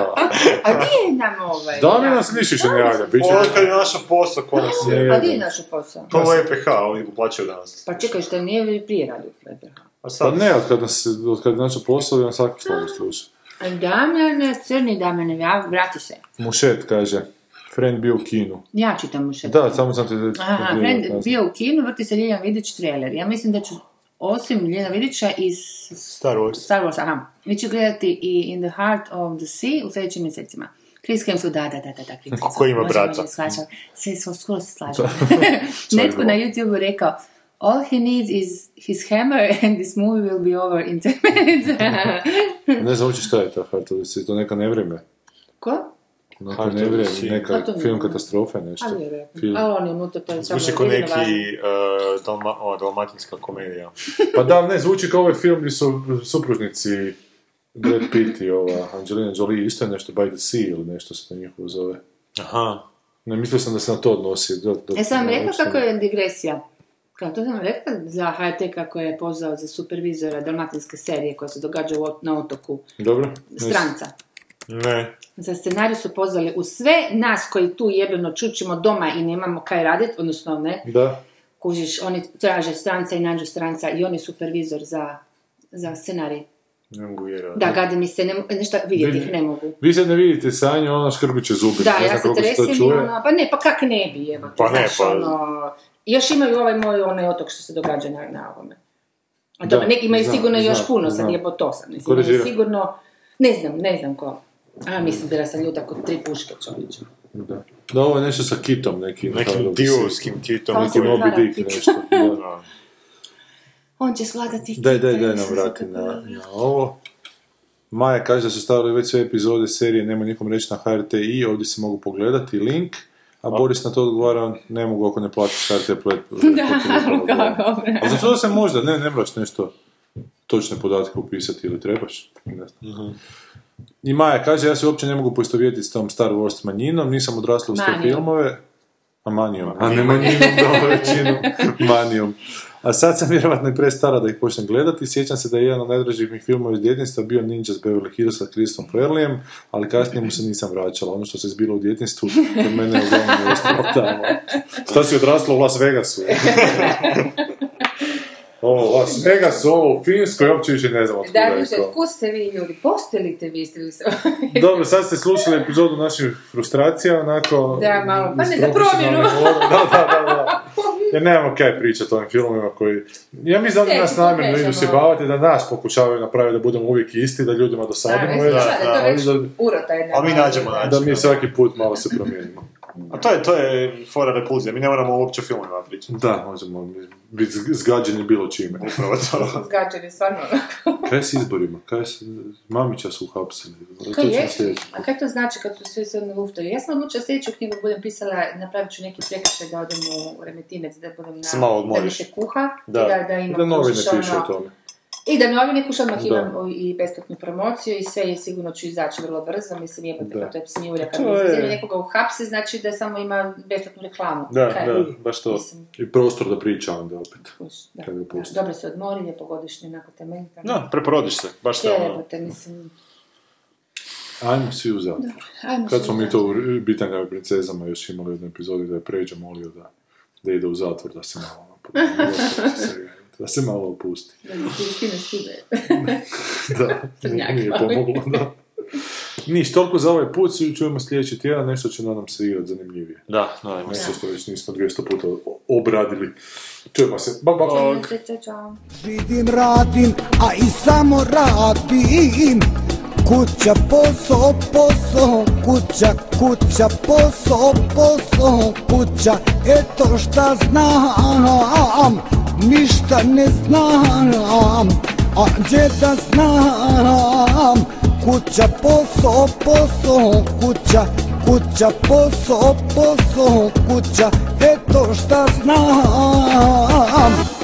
a gdje je nam ovaj? Damjan nas niš više ne javlja, bit će... Ovo kad je našao posao, ko nas je. Pa gdje je naš posao? To je EPH, oni ga plaćaju danas. Pa čekaj, što nije prije radio u EPH? A Pa sad, ne, od kad nas, od kad je našao posao, on svaku slovo sluša. A Damjane, crni Damjane, ja, vrati se. Mušet kaže, friend bio u kinu. Ja čitam mu še. Da, samo sam te... Aha, friend bio u kinu, vrti se Ljeljan Vidić trailer. Ja mislim da ću, osim Ljeljana Vidića iz Star Wars. Star Wars, aha, vi ću gledati i In the Heart of the Sea u sljedećim mjesecima. Chris Hemsworth, da, da, da, da, da, Chris Hemsworth. Ko ima brata. Sve smo skoro se slažemo. Netko na YouTube rekao, All he needs is his hammer and this movie will be over in 10 minutes. Ne znam uopće šta je to Heart of the Sea, to neka nevrijeme. Ko? Neka nevrijeme, neka Pa film katastrofe, nešto. A vjerojatno. Film. A on je unutra, to je samo Zvuči ko jedino neki uh, dalma, o, dalmatinska komedija. Pa da, ne, zvuči kao ovaj film gdje su supružnici Brad Pitt i ova Angelina Jolie, isto je nešto By the Sea ili nešto se to njihovo zove. Aha. Ne, mislio sam da se na to odnosi. Do, do, Ja sam vam do- rekla uopšte kako je digresija. Kao to sam rekla za HRT kako je pozvao za supervizora dalmatinske serije koja se događa u na otoku Dobro? Stranca. Ne. Za scenarij su pozvali u sve nas koji tu jebeno čučimo doma i nemamo kaj raditi, odnosno ne, Da. kužiš, oni traže stranca i nađu stranca i on je supervizor za, za scenarij. Ne mogu vjerovati. Da, gade mi se, ne, mo- nešto vidjeti ih ne mogu. Vi sad ne vidite Sanju, ona škrbiće zubi. Da, ne ja znam se koliko se to tresim i čuje. ono, pa ne, pa kak ne bi, evo Pa ne, znaš, pa- ono, još imaju ovaj moj onaj otok što se događa na, na ovome. A Da, dobro, neki imaju znam, sigurno još znam, puno, sad znam. to sad, mislim, Ko imaju režira? sigurno, ne znam, ne znam ko. A, mislim da sam ljuta kod tri puške čovječe. Da. da, ovo je nešto sa kitom, neki... Nekim divovskim kitom. Kao Neki se Moby Dick nešto. Da. Da. On će skladati Daj, daj, daj nam vrati na, je. na ovo. Maja kaže da su stavili već sve epizode serije Nema nikom reći na HRT.i, ovdje se mogu pogledati, link. A Boris na to odgovara, ne mogu ako ne platiš HRT plet. Da, kako dobro. A za to se možda, ne, ne moraš nešto. točne podatke upisati ili trebaš. Ne znam. I Maja kaže, ja se uopće ne mogu poistovjetiti s tom Star Wars manjinom, nisam odrasla uz te Manijom. filmove. A manijom, a ne manjinom, dobro većinu, manijom. A sad sam vjerovatno i prestara da ih počnem gledati. Sjećam se da je jedan od najdražih mi filmova iz djetinjstva bio Ninja s Beverly Hills sa Christom Fairleyem, ali kasnije mu se nisam vraćala. Ono što se zbilo u djetinstvu, kod mene je uglavnom ostalo tamo. Šta si odrasla u Las Vegasu? Ovo, Las Vegas, ovo u Finskoj, uopće više ne znam otkuda Da, je to. tko ste vi ljudi? Postelite vi ste li se... Dobro, sad ste slušali epizodu naših frustracija, onako... Da, malo, pa ne, za promjenu. Da, da, da, da. Jer nemamo kaj pričati o ovim filmovima koji... Ja mislim da nas namjerno idu se baviti, da nas pokušavaju napraviti da budemo uvijek isti, da ljudima dosadimo. Da, da, da, da, urota jedna. A mi nađemo način. da mi svaki put malo se promijenimo. A to je, to je fora repulzija, mi ne moramo uopće o filmovima pričati. Da, možemo biti zgađeni bilo čime. Upravo to. Zgađeni, stvarno. Kaj je s izborima? Kaj je s... Mamića su uhapsili. Kaj je? A kaj to znači kad su sve sve na luftaju? Ja sam odlučila sljedeću knjigu budem pisala, napravit ću neki prekršaj da odem u Remetinec, da budem na... Se malo da mi odmoriš. se kuha, Da. da, da imam Da novine piše ono- o tome. I da novine kuš odmah Da. imam i besplatnu promociju i sve je sigurno ću izaći vrlo brzo, mislim jebate Da. kao to je smijulja kad je- nekoga uhapsi, znači da samo ima besplatnu reklamu. Da, Kaj? da, baš to. Mislim. I prostor da priča onda opet. Kuš, da, da. Dobro se odmori, lijepo godišnje, onako temeljita. Da, preporodiš se, baš te ono. Jebote, mislim, Ajmo svi u zatvor. Kad smo mi to u Bitanga i princezama još imali u jednoj epizodi da je Pređa molio da, da ide u zatvor, da se malo da se malo opusti. Da mi ti skine stide. Da, Crnjak nije pomoglo, da. Niš, toliko za ovaj put, svi čujemo sljedeći tjedan, nešto će nadam se igrati zanimljivije. Da, da, Nešto što već nismo 200 puta obradili. Čujemo se, bak, bak. Vidim, radim, a i samo radim Kuća, posao, posao, kuća, kuća, posao, posao, kuća Eto šta znam, ništa ne znam A gdje da znam, kuća, posao, posao, kuća Kuća, posao, posao, kuća Eto šta znam